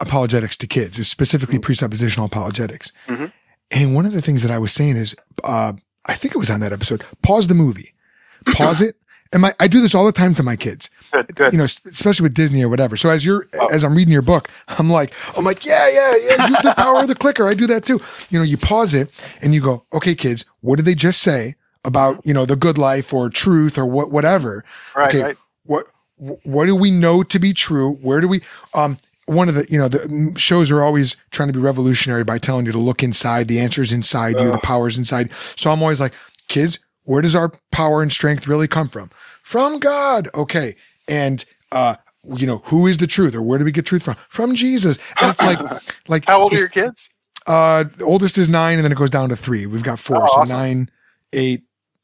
apologetics to kids, specifically presuppositional apologetics. Mhm. And one of the things that I was saying is, uh, I think it was on that episode. Pause the movie, pause it. And my, I do this all the time to my kids Good, good. you know, especially with Disney or whatever. So as you're, Oh. as I'm reading your book, I'm like, I'm like, yeah, yeah, yeah. Use the power of the clicker. I do that too. You know, you pause it and you go, okay, kids, what did they just say about, you know, the good life or truth or what, whatever? right, okay. right. What, what do we know to be true? Where do we, um, one of the, you know, the shows are always trying to be revolutionary by telling you to look inside. The answer's inside you. The power's inside. So I'm always like, kids, where does our power and strength really come from? From God. Okay. And, uh, you know, who is the truth or where do we get truth from? From Jesus. And it's like, like, How old are your kids? uh, the oldest is nine and then it goes down to three. We've got four. Oh, so awesome. nine, eight,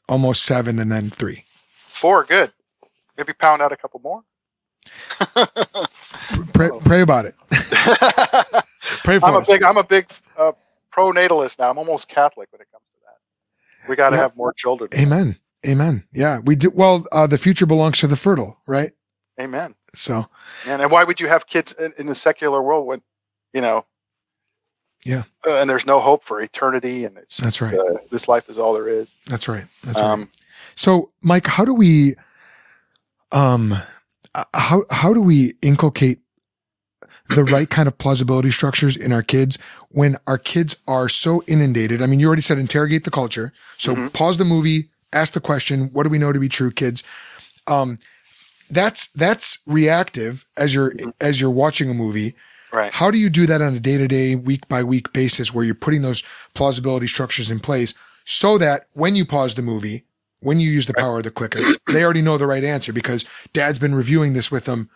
almost seven, and then three. Four. Good. Maybe pound out a couple more. Pray, pray about it. Pray for I'm a us. big I'm a big uh, pro natalist now. I'm almost Catholic when it comes to that. We got to Yeah. have more children. Amen. Amen. Yeah, we do. Well, uh, the future belongs to the fertile, right? Amen. So, And and why would you have kids in, in the secular world when you know? Yeah. Uh, and there's no hope for eternity, and it's That's right. Uh, this life is all there is. that's right. That's right. Um, So, Mike, how do we, um, uh, how how do we inculcate the right kind of plausibility structures in our kids when our kids are so inundated? I mean, you already said interrogate the culture. So Mhm. pause the movie, ask the question, what do we know to be true, kids? Um, that's that's reactive as you're as you're watching a movie. Right. How do you do that on a day to day, week by week basis where you're putting those plausibility structures in place so that when you pause the movie, when you use the power of the clicker, they already know the right answer because dad's been reviewing this with them.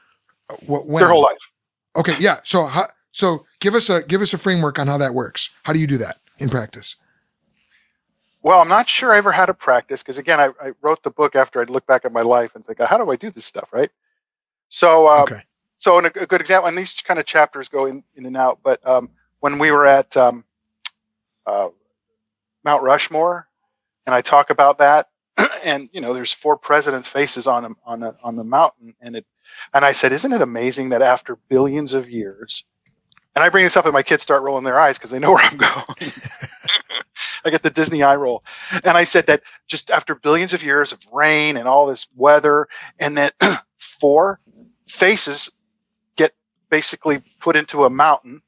uh, When? Their whole life. Okay. Yeah. So, how, so give us a, give us a framework on how that works. How do you do that in practice? Well, I'm not sure I ever had a practice because again, I, I wrote the book after I'd look back at my life and think, how do I do this stuff, right? So, uh, Okay. So in a, a good example, and these kind of chapters go in, in and out, but um, when we were at um, uh, Mount Rushmore, and I talk about that, and you know, there's four presidents' faces on on a, on the mountain, and it, and I said, isn't it amazing that after billions of years, and I bring this up, and my kids start rolling their eyes because they know where I'm going. I get the Disney eye roll, and I said that just after billions of years of rain and all this weather, and that four faces basically put into a mountain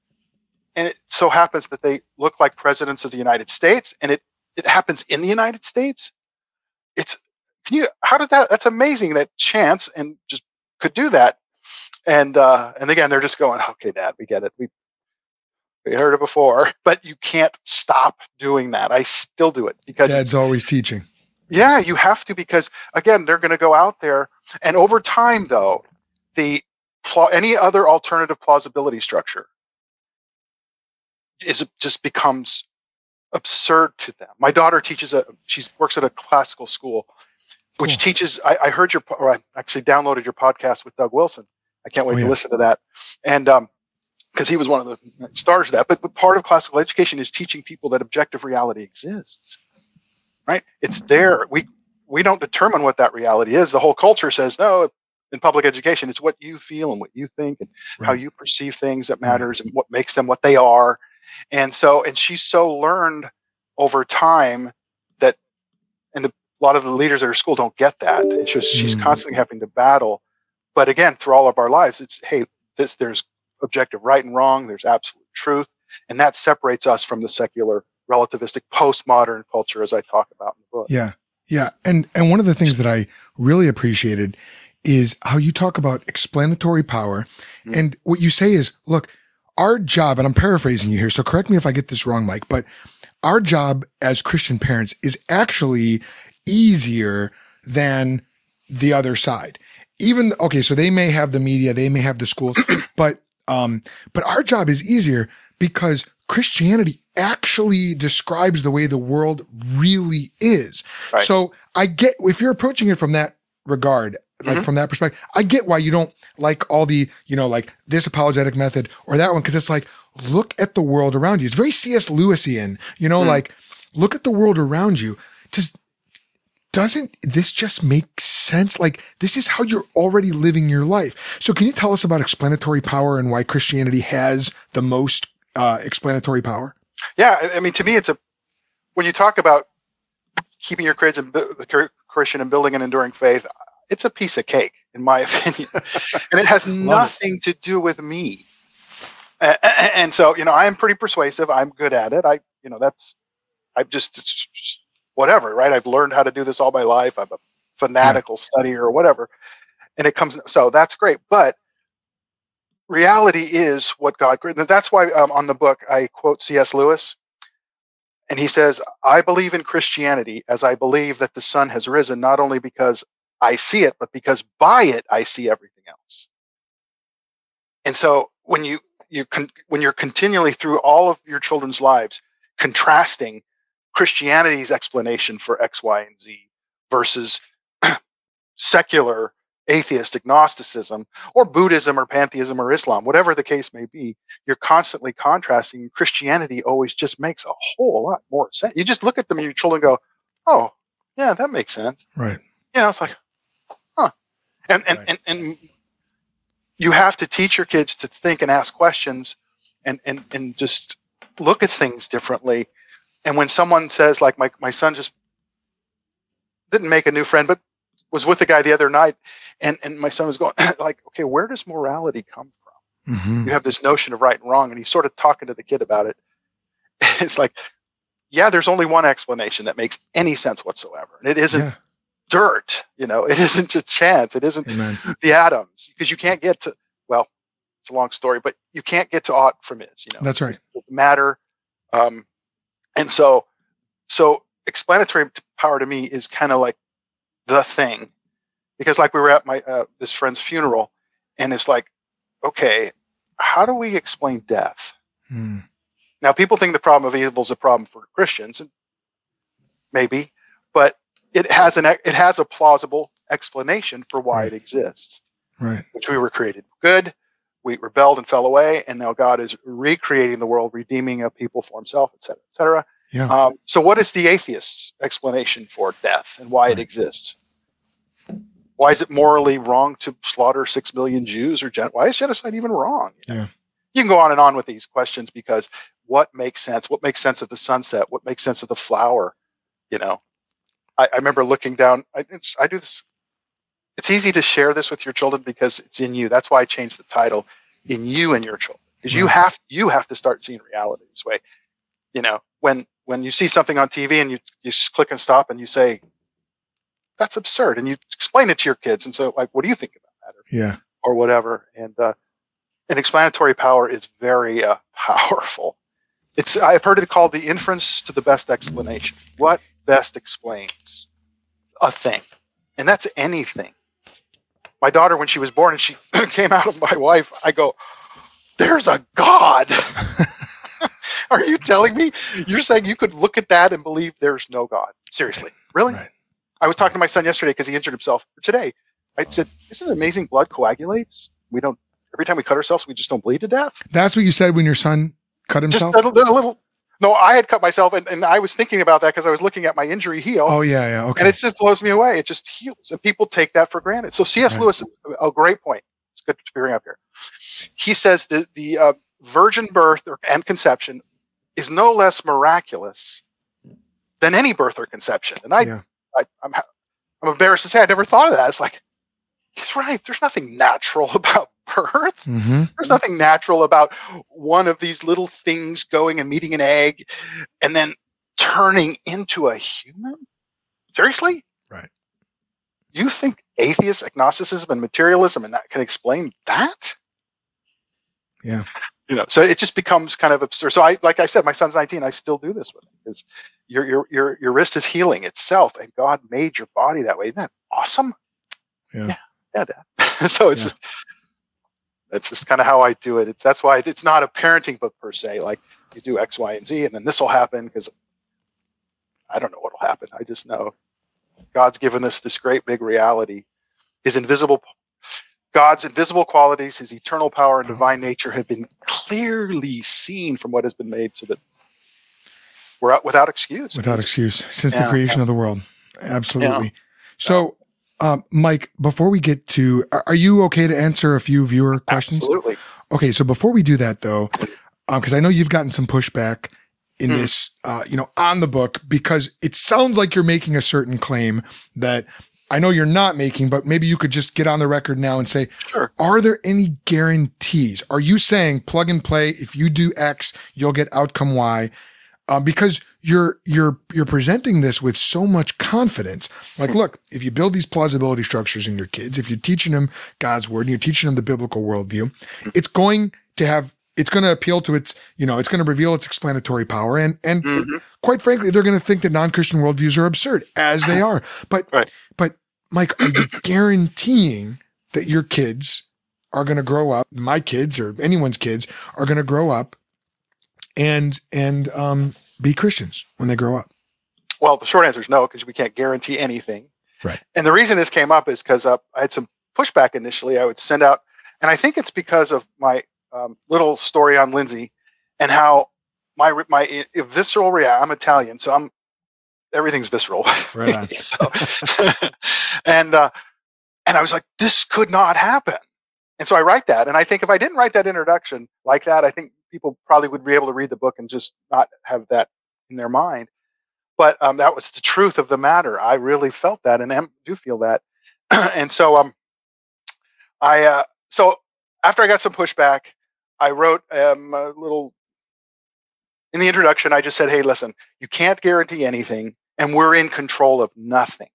and it so happens that they look like presidents of the united states and it it happens in the united states. It's can you how did that that's amazing that chance and just could do that. And uh and again they're just going okay dad we get it. We we heard it before but you can't stop doing that. I still do it because Dad's always teaching. yeah, you have to because again, they're going to go out there, and over time, though, the any other alternative plausibility structure is just becomes absurd to them. My daughter teaches a she works at a classical school, which Cool. teaches. I, I heard your or I actually downloaded your podcast with Doug Wilson. I can't wait Oh, to listen to that, and um, because he was one of the stars of that. But, but part of classical education is teaching people that objective reality exists right? It's there. We we don't determine what that reality is. The whole culture says no. In public education. It's what you feel and what you think and how you perceive things that matters and what makes them what they are. And so, and she's so learned over time that, and a lot of the leaders at her school don't get that. It's just she's Mm. constantly having to battle. But again, through all of our lives, it's hey, this there's objective right and wrong. There's absolute truth, and that separates us from the secular, relativistic, postmodern culture, as I talk about in the book. Yeah. Yeah. And and one of the things that I really appreciated is how you talk about explanatory power. Mm. And what you say is, look, our job, and I'm paraphrasing you here, so correct me if I get this wrong, Mike, but our job as Christian parents is actually easier than the other side. Even okay, so they may have the media, they may have the schools, but um, but our job is easier because Christianity actually describes the way the world really is. Right. So I get if you're approaching it from that regard, like Mhm. from that perspective, I get why you don't like all the, you know, like this apologetic method or that one, because it's like, look at the world around you. It's very C.S. Lewisian, you know, Mm. like look at the world around you. Just doesn't this just make sense? Like this is how you're already living your life. So can you tell us about explanatory power and why Christianity has the most uh, explanatory power? Yeah, I- I mean, to me, it's a when you talk about keeping your kids and the Christian and building an enduring faith, it's a piece of cake, in my opinion, and it has nothing to do with me. And so, you know, I am pretty persuasive. I'm good at it. I, you know, that's, I've just, just whatever, right? I've learned how to do this all my life. I'm a fanatical studier or whatever, and it comes. So that's great, but reality is what God created. That's why um, on the book I quote C.S. Lewis, and he says, "I believe in Christianity as I believe that the sun has risen, not only because I see it, but because by it I see everything else." And so when you you con- when you're continually through all of your children's lives contrasting Christianity's explanation for X, Y, and Z versus secular atheist agnosticism or Buddhism or pantheism or Islam, whatever the case may be, you're constantly contrasting. Christianity always just makes a whole lot more sense. You just look at them and your children go, "Oh, yeah, that makes sense." Right. Yeah, it's like. And and, Right. and and you have to teach your kids to think and ask questions and and and just look at things differently. And when someone says, like my my son just didn't make a new friend, but was with a guy the other night, and and my son was going like, okay, where does morality come from? Mhm. You have this notion of right and wrong, and he's sort of talking to the kid about it. It's like, yeah, there's only one explanation that makes any sense whatsoever, and it isn't Yeah. Dirt. You know, it isn't a chance. It isn't Amen. the atoms because you can't get to. Well, it's a long story, but you can't get to ought from is. You know, That's right. Matter. Um, and so, so explanatory power to me is kind of like the thing, because like we were at my uh, this friend's funeral, and it's like, okay, how do we explain death? Mm. Now, people think the problem of evil is a problem for Christians, and maybe, but it has an it has a plausible explanation for why Right. it exists. Right. Which we were created good, we rebelled and fell away, and now God is recreating the world, redeeming a people for Himself, et cetera, et cetera. Yeah. Um, so, what is the atheist's explanation for death and why Right. it exists? Why is it morally wrong to slaughter six million Jews or gen- why is genocide even wrong? You know? Yeah. You can go on and on with these questions because what makes sense? What makes sense of the sunset? What makes sense of the flower? You know, I, I remember looking down. I, it's, I do this. It's easy to share this with your children because it's in you. That's why I changed the title in you and your children because you have you have to start seeing reality this way. You know, when when you see something on TV and you you click and stop and you say that's absurd and you explain it to your kids and so like what do you think about that or, Yeah. or whatever and uh, and explanatory power is very uh, powerful. It's I've heard it called the inference to the best explanation. What best explains a thing, and that's anything. My daughter, when she was born and she came out of my wife, I go, "There's a God." Are you telling me you're saying you could look at that and believe there's no God? Seriously, really? Right. I was talking to my son yesterday because he injured himself. Today, I said, "Isn't it amazing? Blood coagulates. We don't. Every time we cut ourselves, we just don't bleed to death. That's what you said when your son cut Just himself. a, little- a little. No, I had cut myself, and, and I was thinking about that because I was looking at my injury heal. Oh yeah, yeah, okay. And it just blows me away. It just heals, and people take that for granted. So C.S. Right. Lewis, a great point. It's good to bring up here. He says the the uh, virgin birth or, and conception is no less miraculous than any birth or conception. And I, Yeah. I I'm I'm embarrassed to say I never thought of that. It's like he's right. There's nothing natural about birth. hmm There's nothing natural about one of these little things going and meeting an egg and then turning into a human? Seriously? Right. You think atheist agnosticism and materialism and that can explain that? Yeah. You know, so it just becomes kind of absurd. So I like I said, my son's 19, I still do this with him because your your your your wrist is healing itself and God made your body that way. Isn't that awesome? Yeah. Yeah, Dad. so it's Yeah. just that's just kind of how I do it. It's that's why it's not a parenting book per se. Like you do X, Y, and Z, and then this will happen because I don't know what will happen. I just know God's given us this great big reality. His invisible, God's invisible qualities, His eternal power and mm-hmm. divine nature have been clearly seen from what has been made, so that we're out without excuse. Without excuse, since the Yeah, creation of the world. Absolutely. So, um, Mike, before we get to, are, you okay to answer a few viewer questions? Absolutely. Okay, so before we do that, though, because I know you've gotten some pushback in Hmm. this, uh, you know, on the book, because it sounds like you're making a certain claim that I know you're not making, but maybe you could just get on the record now and say, Sure. are there any guarantees? Are you saying plug and play? If you do X, you'll get outcome Y, uh, because you're you're you're presenting this with so much confidence. Like, look, if you build these plausibility structures in your kids, if you're teaching them God's word and you're teaching them the biblical worldview, it's going to have it's going to appeal to its you know it's going to reveal its explanatory power and and Mhm. quite frankly they're going to think that non-christian worldviews are absurd as they are but Right. but mike are you guaranteeing that your kids are going to grow up my kids or anyone's kids are going to grow up and and um be christians when they grow up Well, the short answer is no, because we can't guarantee anything. Right. And the reason this came up is because uh, I had some pushback initially. I would send out, and I think it's because of my um, little story on Lindsay and how my my visceral reaction. I'm Italian, so I'm everything's visceral. Right so, and uh, and I was like, this could not happen. And so I write that, and I think if I didn't write that introduction like that, I think people probably would be able to read the book and just not have that in their mind but um, that was the truth of the matter. I really felt that, and am, do feel that. and so, um, I uh, so after I got some pushback, I wrote um, a little in the introduction. I just said, "Hey, listen, you can't guarantee anything, and we're in control of nothing."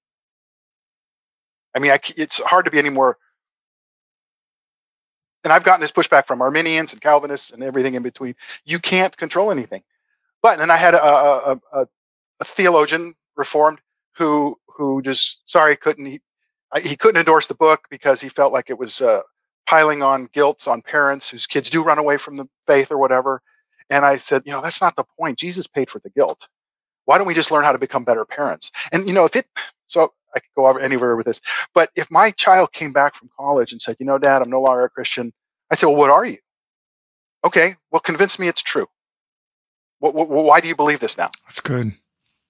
I mean, I it's hard to be any more. And I've gotten this pushback from Arminians and Calvinists and everything in between. You can't control anything. But then I had a, a, a, a theologian reformed who who just sorry couldn't he he couldn't endorse the book because he felt like it was uh, piling on guilt on parents whose kids do run away from the faith or whatever and i said you know that's not the point jesus paid for the guilt why don't we just learn how to become better parents and you know if it so i could go over anywhere with this but if my child came back from college and said you know dad i'm no longer a christian I'd say, well what are you okay well convince me it's true what, what, why do you believe this now that's good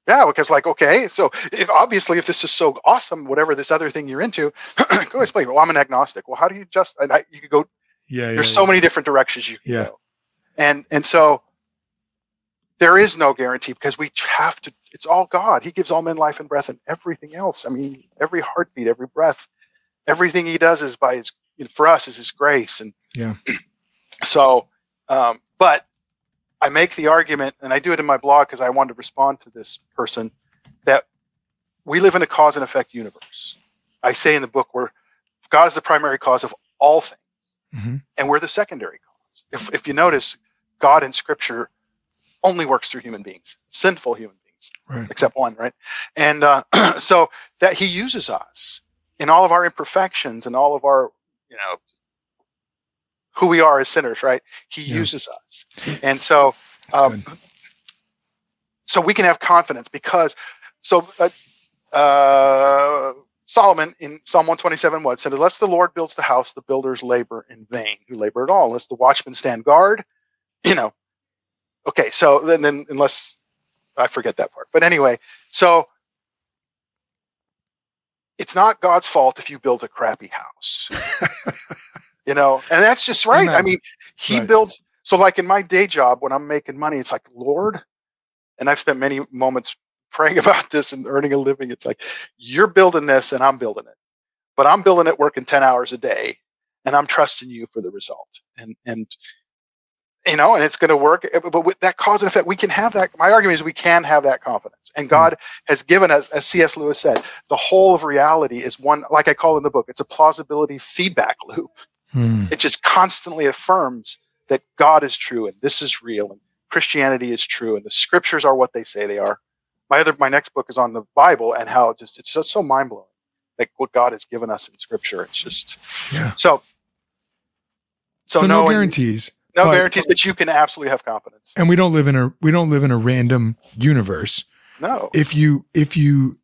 yeah, because like, okay, so if obviously if this is so awesome, whatever this other thing you're into, go explain. Well, I'm an agnostic. Well, how do you just? And I, you could go. yeah yeah There's so many different directions you can Yeah. go, and and so there is no guarantee because we have to. It's all God. He gives all men life and breath and everything else. I mean, every heartbeat, every breath, everything He does is by His. You know, for us is His grace, and Yeah. So, um, but I make the argument, and I do it in my blog because I wanted to respond to this person that we live in a cause and effect universe. I say in the book where God is the primary cause of all things, Mhm. and we're the secondary cause. If, if you notice, God in Scripture only works through human beings, sinful human beings, right except one, right? And uh, so that He uses us in all of our imperfections and all of our, you know, who we are as sinners, right? He Yeah. uses us, and so um, so we can have confidence because so uh, uh, Solomon in Psalm 127 what said unless the Lord builds the house the builders labor in vain who labor at all unless the watchmen stand guard you know okay, so then, then unless I forget that part, but anyway, so it's not God's fault if you build a crappy house, you know, and that's just right. Amen. I mean, He Right. builds. So, like in my day job, when I'm making money, it's like Lord, and I've spent many moments praying about this and earning a living. It's like you're building this, and I'm building it, but I'm building it working ten hours a day, and I'm trusting you for the result, and and you know, and it's going to work. eh, But with that cause and effect, we can have that. My argument is we can have that confidence, and God has given us, as C.S. Lewis said, the whole of reality is one, like I call in the book, it's a plausibility feedback loop. Hmm. It just constantly affirms that God is true and this is real and Christianity is true and the scriptures are what they say they are. My other, my next book is on the Bible and how it just it's just so mind blowing, like what God has given us in Scripture. It's just Yeah. so. So, So, no no guarantees. No but- guarantees, but you can absolutely have confidence. And we don't live in a we don't live in a random universe. No, if you if you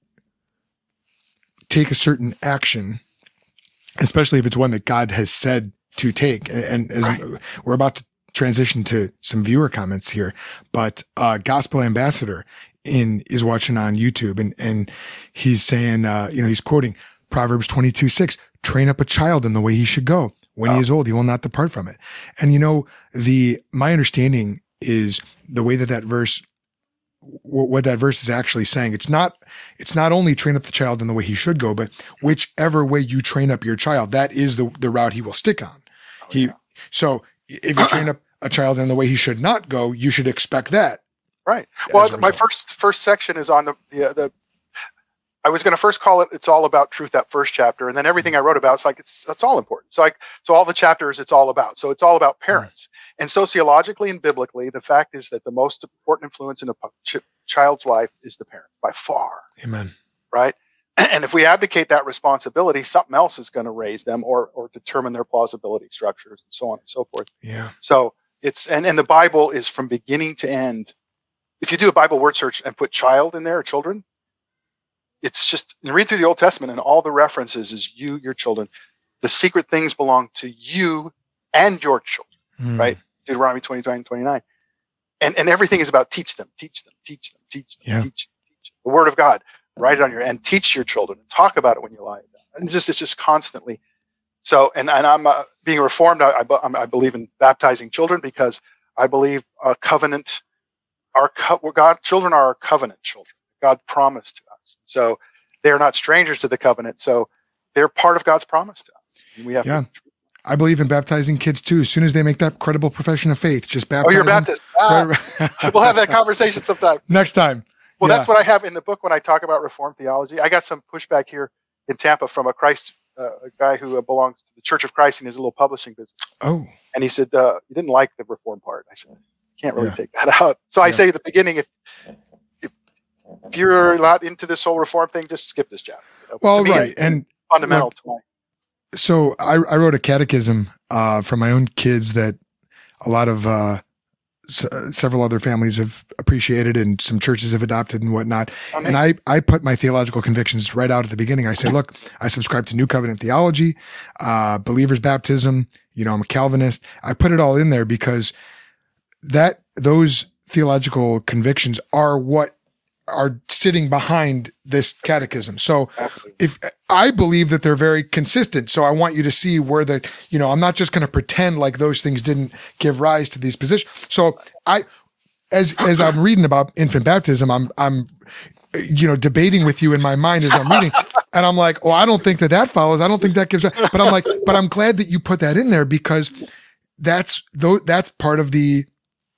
take a certain action especially if it's one that god has said to take and, and as Right. we're about to transition to some viewer comments here but uh gospel ambassador in is watching on youtube and and he's saying uh you know he's quoting proverbs 22 6 train up a child in the way he should go when he Oh. is old he will not depart from it and you know the my understanding is the way that that verse what that verse is actually saying. It's not, it's not only train up the child in the way he should go, but whichever way you train up your child, that is the, the route he will stick on. Oh, he, yeah. so if you train up a child in the way he should not go, you should expect that. right. Well, my first first section is on the the. the I was going to first call it "It's All About Truth." That first chapter, and then everything I wrote about, it's like it's that's all important. So, like, so all the chapters, it's all about. So, it's all about parents. And sociologically and biblically, the fact is that the most important influence in a ch- child's life is the parent by far, Amen. right? And if we abdicate that responsibility, something else is going to raise them or or determine their plausibility structures and so on and so forth. Yeah. So it's and and the Bible is from beginning to end. If you do a Bible word search and put child in there, or children, it's just read through the Old Testament and all the references is you, your children. The secret things belong to you and your children. Hmm. Right. Deuteronomy 29, 29. And and everything is about teach them, teach them, teach them, teach them, Yeah. teach teach them. The word of God. Write it on your and teach your children. And talk about it when you lie. And just it's just constantly. So and and I'm uh, being reformed. I, I, I'm- believe in baptizing children because I believe a covenant. Our co- God children are our covenant children. God promised So they are not strangers to the covenant. So they're part of God's promise to us. And we have Yeah. to. I believe in baptizing kids too. As soon as they make that credible profession of faith, just baptize Oh, you're. Baptist. Ah, we'll have that conversation sometime. next time. Well, Yeah. that's what I have in the book when I talk about Reformed theology. I got some pushback here in Tampa from a Christ, uh, a guy who uh, belongs to the Church of Christ and his little publishing business, Oh, and he said uh, he didn't like the Reformed part. I said, can't really Yeah. take that out. So I Yeah. say at the beginning, if, if you're not into this whole Reform thing, just skip this chapter. You know? well, me, right. And fundamental to my. so I, I wrote a catechism uh, for my own kids that a lot of uh, s- uh, several other families have appreciated and some churches have adopted and whatnot. And I, I put my theological convictions right out at the beginning. I say, look, I subscribe to New Covenant theology, uh, believers baptism. You know, I'm a Calvinist. I put it all in there because that those theological convictions are what are sitting behind this catechism. So if I believe that they're very consistent, so I want you to see where the, you know, I'm not just going to pretend like those things didn't give rise to these positions. So I, as as I'm reading about infant baptism, I'm I'm, you know, debating with you in my mind as I'm reading, and I'm like, oh, I don't think that that follows. I don't think that gives. But I'm like, but I'm glad that you put that in there because that's though that's part of the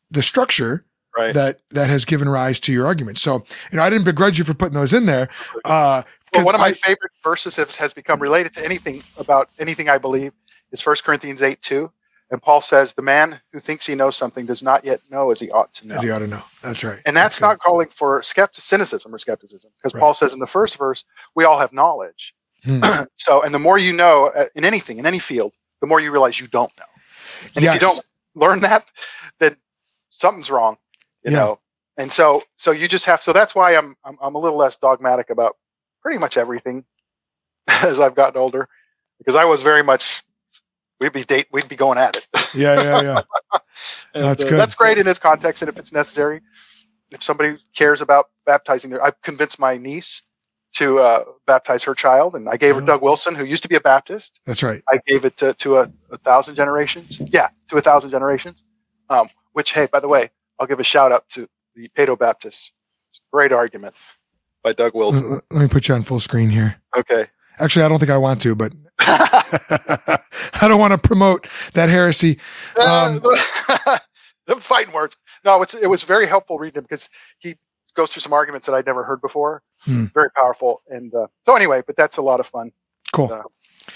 the structure Right. that that has given rise to your argument. So, you know, I didn't begrudge you for putting those in there. Uh, Well, one of my I- favorite verses has, has become related to anything about anything I believe is 1 Corinthians 8 2. And Paul says, The man who thinks he knows something does not yet know as he ought to know. as you ought to know. That's right. and that's, good. not calling for skeptic- cynicism or skepticism, because Right. Paul says in the first verse, we all have knowledge. Hmm. so, and the more you know uh, in anything, in any field, the more you realize you don't know. And if you don't learn that, then something's wrong, you Yeah. know. And so, so you just have. So that's why I'm, I'm I'm a little less dogmatic about pretty much everything as I've gotten older, because I was very much we'd be date we'd be going at it. Yeah, yeah, yeah. That's uh, good. That's great in its context, and if it's necessary, if somebody cares about baptizing their, I've convinced my niece to uh, baptize her child, and I gave her Oh. Doug Wilson, who used to be a Baptist. That's right. I gave it to, to a, a thousand generations. Yeah, to a thousand generations. Um, which, hey, by the way, I'll give a shout out to the Paedo Baptists. It's a great argument by Doug Wilson. let- let me put you on full screen here. Okay. Actually, I don't think I want to, but I don't want to promote that heresy. Um, the fighting words. No, it's it was very helpful reading him because he goes through some arguments that I'd never heard before. Hmm. Very powerful. And uh, so anyway, but that's a lot of fun. Cool. Uh,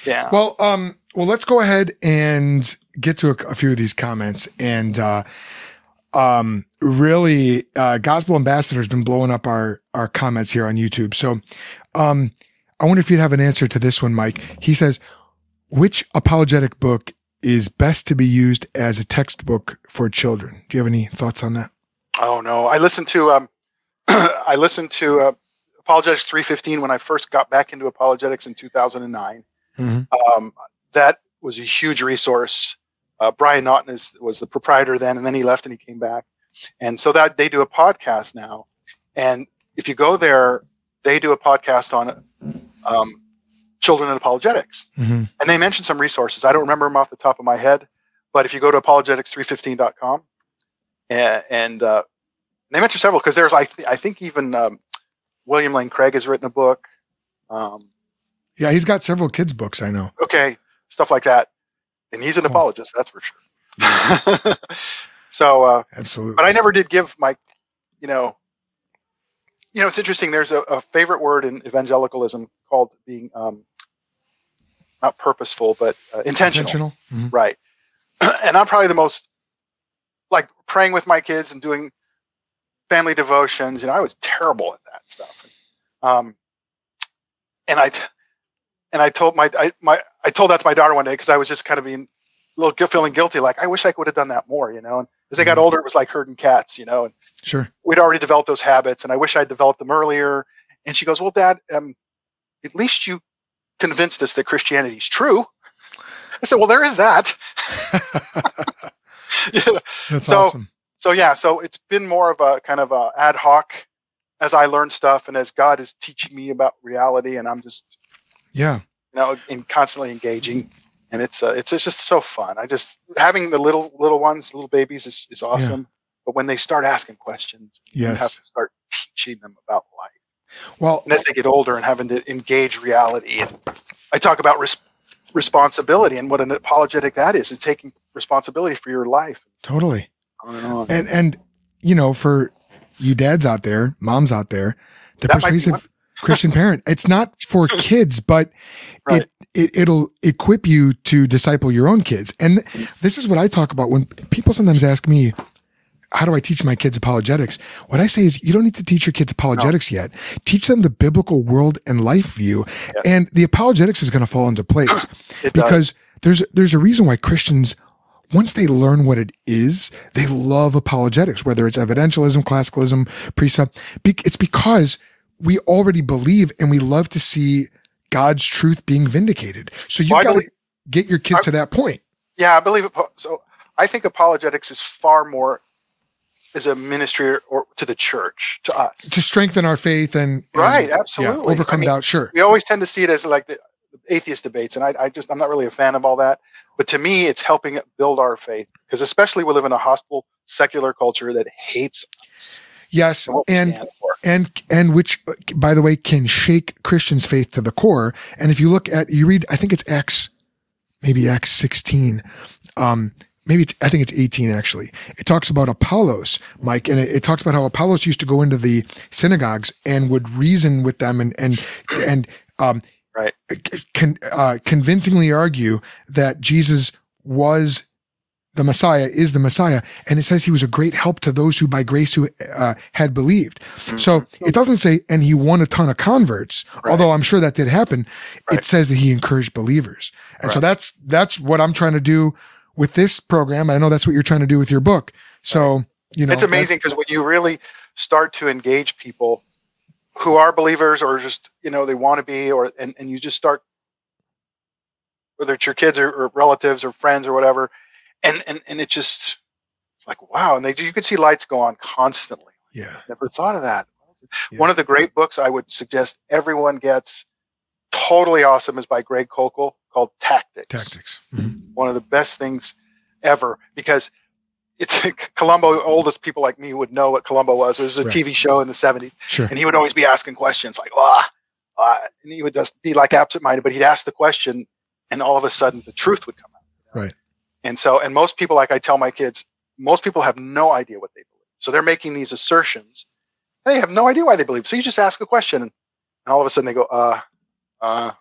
Yeah. Well, um, well, let's go ahead and get to a, a few of these comments. And uh, um, really, uh, Gospel Ambassador has been blowing up our our comments here on YouTube. So, um, I wonder if you'd have an answer to this one, Mike. He says, "Which apologetic book is best to be used as a textbook for children?" Do you have any thoughts on that? Oh no, I listened to um, I listened to uh, Apologetics 315 when I first got back into apologetics in 2009. Mhm. Um, that was a huge resource. Uh, Brian Auten is, was the proprietor then, and then he left and he came back. And so that they do a podcast now. And if you go there, they do a podcast on um, children and apologetics. Mhm. And they mention some resources. I don't remember them off the top of my head, but if you go to apologetics315.com and, and uh, they mention several because there's, I, th- I think even um, William Lane Craig has written a book. Um, Yeah, he's got several kids' books. I know. okay, stuff like that. And he's an apologist, that's for sure. so, uh, Absolutely. but I never did give my, you know, you know, it's interesting. There's a, a favorite word in evangelicalism called being um, not purposeful, but uh, intentional. Mhm. Right. and I'm probably the most like praying with my kids and doing family devotions. You know, I was terrible at that stuff. Um, and I, and I told my, I, my, I told that to my daughter one day because I was just kind of being a little feeling guilty. Like I wish I could have done that more, you know, and as they got Mhm. older, it was like herding cats, you know, and Sure. we'd already developed those habits and I wish I'd developed them earlier. And she goes, well, dad, um, at least you convinced us that Christianity is true. I said, well, there is that. Yeah. That's So- awesome. so yeah, so it's been more of a kind of a ad hoc as I learn stuff and as God is teaching me about reality and I'm just, Yeah. you know, in constantly engaging. And it's, uh, it's, it's just so fun. I just, having the little, little ones, little babies is, is awesome. But when they start asking questions, you have to start teaching them about life. Well, and as they get older and having to engage reality and i talk about res- responsibility and what an apologetic that is and taking responsibility for your life totally. on and on. And and you know, for you dads out there, moms out there, the That persuasive Christian parent, it's not for kids, but Right. it, it it'll equip you to disciple your own kids. And this is what I talk about when people sometimes ask me, how do I teach my kids apologetics? What I say is you don't need to teach your kids apologetics yet. Teach them the biblical world and life view. Yeah. And the apologetics is going to fall into place it does. because there's there's a reason why Christians once they learn what it is, they love apologetics, whether it's evidentialism, classicalism, presup. It's because we already believe and we love to see God's truth being vindicated. So you've Well, got to get your kids I- to that point. yeah i believe it so i think apologetics is far more as a ministry or, to the church to us to strengthen our faith and, and, Right, yeah, absolutely. overcome I mean, doubt. Sure. we always tend to see it as like the atheist debates and I, I just i'm not really a fan of all that but to me it's helping build our faith because especially we live in a hostile secular culture that hates us Yes. and And and which by the way can shake christians faith to the core and if you look at you read i think it's acts maybe acts 16 um maybe it's i think it's 18 actually it talks about apollos mike and it, it talks about how apollos used to go into the synagogues and would reason with them and and and um Right. con, uh, convincingly argue that jesus was the Messiah is the Messiah, and it says he was a great help to those who by grace who uh, had believed. So it doesn't say, and he won a ton of converts, Mm-hmm. Right. although I'm sure that did happen. Right. It says that he encouraged believers, and so that's that's what I'm trying to do with this program. I know that's what you're trying to do with your book. So you know, it's amazing because when you really start to engage people who are believers or just you know they want to be or and, and you just start whether it's your kids or, or relatives or friends or whatever and and and it just it's like wow, and they you could see lights go on constantly. Yeah. Never thought of that. Yeah. One of the great books I would suggest everyone gets, totally awesome, is by Greg Koukl called Tactics. Tactics. Mhm. One of the best things ever because it's Columbo. Oldest people like me would know what Columbo was. It was a Right. TV show in the '70s, Sure. and he would always be asking questions like, "Ah," ah," and he would just be like absent-minded, but he'd ask the question, and all of a sudden the truth would come out. Right. And so, and most people, like I tell my kids, most people have no idea what they believe. So they're making these assertions. They have no idea why they believe. So you just ask a question, and all of a sudden they go, "Uh, uh,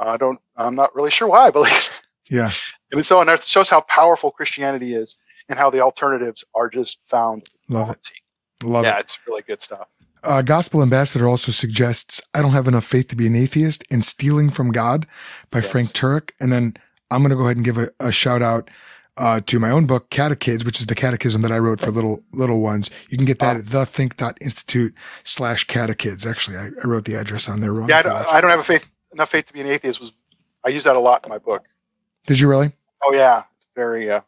I don't. I'm not really sure why I believe." Yeah. And so, and that shows how powerful Christianity is, and how the alternatives are just found. Love it. Love yeah, it. it's really good stuff. Uh, Gospel Ambassador also suggests I don't have enough faith to be an atheist and stealing from God by Yes. Frank Turek. And then I'm going to go ahead and give a, a shout out uh, to my own book, Catechids, which is the catechism that I wrote for little little ones. You can get that Oh. at thethink.institute slash catechids. Actually, I, I wrote the address on there wrong. Yeah, I don't. I don't have a faith enough faith to be an atheist. Was I use that a lot in my book? Did you really? Oh yeah, it's very. Uh,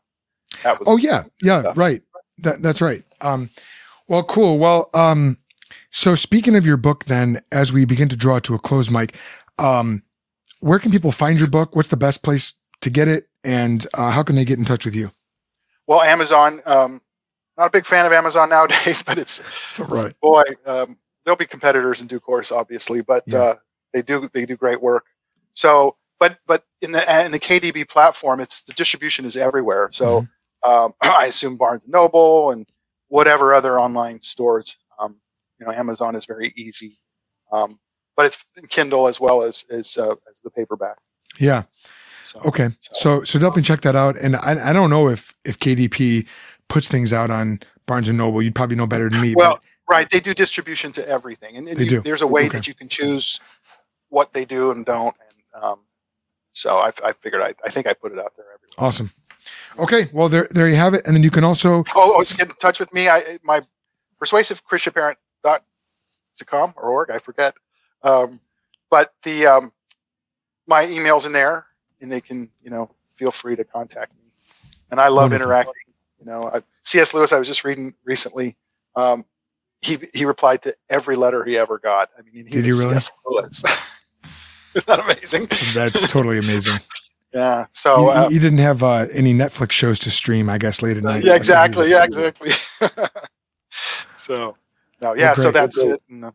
that was. Oh yeah, yeah, stuff. right. That that's right. Um, well, cool. Well, um, so speaking of your book, then as we begin to draw to a close, Mike, um, where can people find your book? What's the best place to get it, and uh, how can they get in touch with you? Well, Amazon. Um, not a big fan of Amazon nowadays, but it's Right. boy. Um, there'll be competitors in due course, obviously, but Yeah. uh, they do they do great work. So, but but in the in the KDP platform, it's the distribution is everywhere. So Mm-hmm. um, I assume Barnes and Noble and whatever other online stores. Um, you know, Amazon is very easy, um, but it's Kindle as well as as, uh, as the paperback. Yeah. So, Okay. So so definitely check that out. And I I don't know if if KDP puts things out on Barnes and Noble. You'd probably know better than me. Well, right, they do distribution to everything, and, and They you, do. there's a way Okay. that you can choose what they do and don't. And um, so I, I figured I, I think I put it out there everywhere. awesome. Okay. Well, there there you have it. And then you can also Oh, oh, get in touch with me. I my persuasive Christian parent dot to com or org, I forget. Um, but the um, my email's in there, and they can you know feel free to contact me. And I love Wonderful. interacting. You know, I, C.S. Lewis. I was just reading recently. Um, he he replied to every letter he ever got. I mean, he Did you was really? C.S. Lewis. Isn't that amazing? that's totally amazing. Yeah. So. you, Uh, you didn't have uh, any Netflix shows to stream, I guess, late at night. yeah, exactly. Yeah, exactly. so, no, yeah. so great. that's it. And, uh,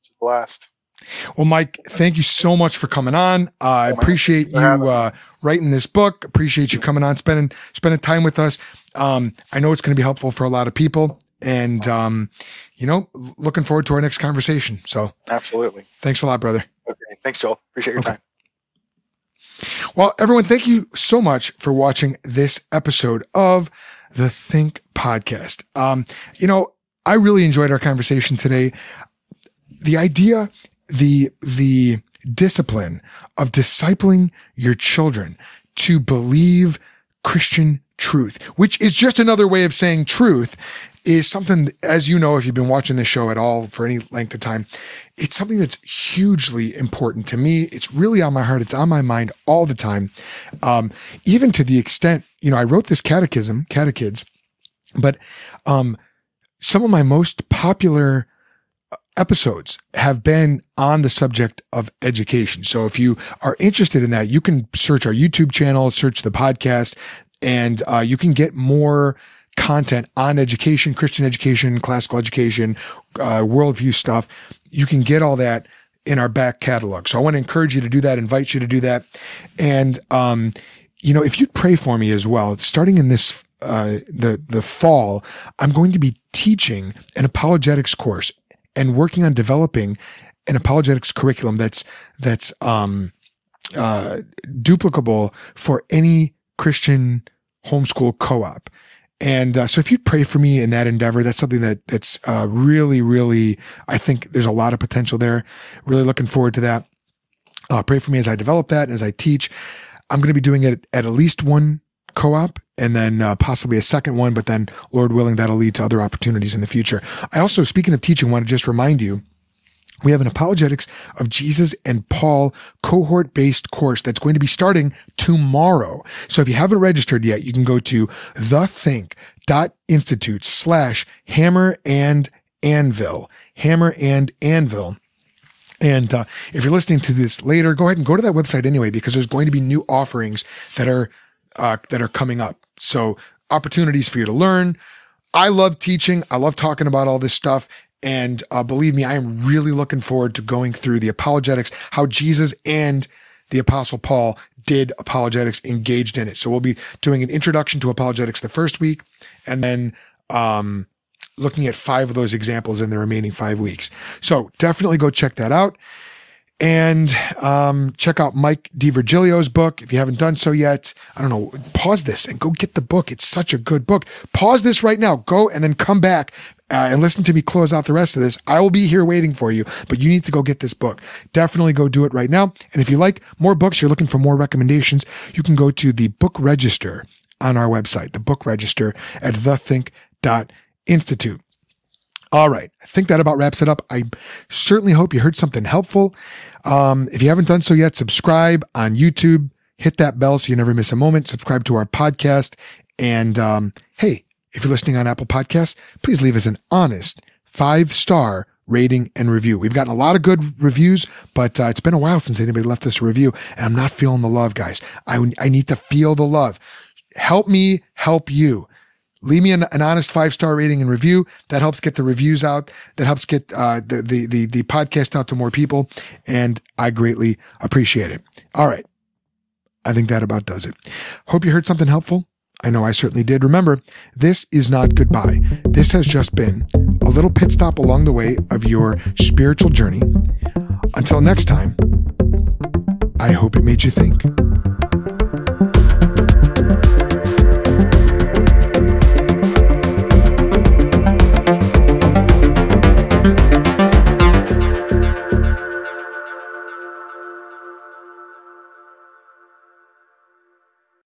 it's a blast. Well, Mike, thank you so much for coming on. Uh, I appreciate you for having me. uh, writing this book. Appreciate you coming on, spending spending time with us. Um, I know it's going to be helpful for a lot of people, and um, you know, looking forward to our next conversation. So, Absolutely. thanks a lot, brother. Okay. Thanks, Joel. Appreciate your Okay. time. Well, everyone, thank you so much for watching this episode of the Think Podcast. Um, you know, I really enjoyed our conversation today. The idea, the the discipline of discipling your children to believe Christian truth, which is just another way of saying truth, is something, as you know, if you've been watching this show at all for any length of time, it's something that's hugely important to me. It's really on my heart. It's on my mind all the time. Um, even to the extent, you know, I wrote this catechism, catechids, but um, some of my most popular episodes have been on the subject of education. So if you are interested in that, you can search our YouTube channel, search the podcast, and uh, you can get more content on education, Christian education, classical education, uh, worldview stuff. You can get all that in our back catalog. So I want to encourage you to do that, invite you to do that. And, um, you know, if you'd pray for me as well, starting in this, uh, the, the fall, I'm going to be teaching an apologetics course and working on developing an apologetics curriculum that's, that's, um, uh, duplicable for any Christian homeschool co-op. And uh, so, if you'd pray for me in that endeavor, that's something that that's uh, really, really, I think there's a lot of potential there. Really looking forward to that. Uh, pray for me as I develop that, as I teach. I'm going to be doing it at at least one co-op, and then uh, possibly a second one. But then, Lord willing, that'll lead to other opportunities in the future. I also, speaking of teaching, want to just remind you we have an apologetics of Jesus and Paul cohort based course that's going to be starting tomorrow. So if you haven't registered yet, you can go to thethink.institute slash hammer and anvil, hammer and anvil. And uh, if you're listening to this later, go ahead and go to that website anyway, because there's going to be new offerings that are uh, that are coming up. So opportunities for you to learn. I love teaching. I love talking about all this stuff. And uh, believe me, I am really looking forward to going through the apologetics, how Jesus and the apostle Paul did apologetics, engaged in it. So we'll be doing an introduction to apologetics the first week and then, um, looking at five of those examples in the remaining five weeks. So definitely go check that out. And um, check out Mike DiVirgilio's book if you haven't done so yet. I don't know, pause this and go get the book. It's such a good book. Pause this right now. Go and then come back uh, and listen to me close out the rest of this. I will be here waiting for you, but you need to go get this book. Definitely go do it right now. And if you like more books, you're looking for more recommendations, you can go to the book register on our website, the book register at thethink.institute. All right. I think that about wraps it up. I certainly hope you heard something helpful. Um, if you haven't done so yet, subscribe on YouTube, hit that bell so you never miss a moment, subscribe to our podcast. And um, hey, if you're listening on Apple Podcasts, please leave us an honest five star rating and review. We've gotten a lot of good reviews, but uh, it's been a while since anybody left us a review, and I'm not feeling the love, guys. I, I need to feel the love. Help me help you leave me an, an honest five star rating and review. That helps get the reviews out. That helps get uh, the, the the the podcast out to more people, and I greatly appreciate it. All right, I think that about does it. Hope you heard something helpful. I know I certainly did. Remember, this is not goodbye. This has just been a little pit stop along the way of your spiritual journey. Until next time, I hope it made you think.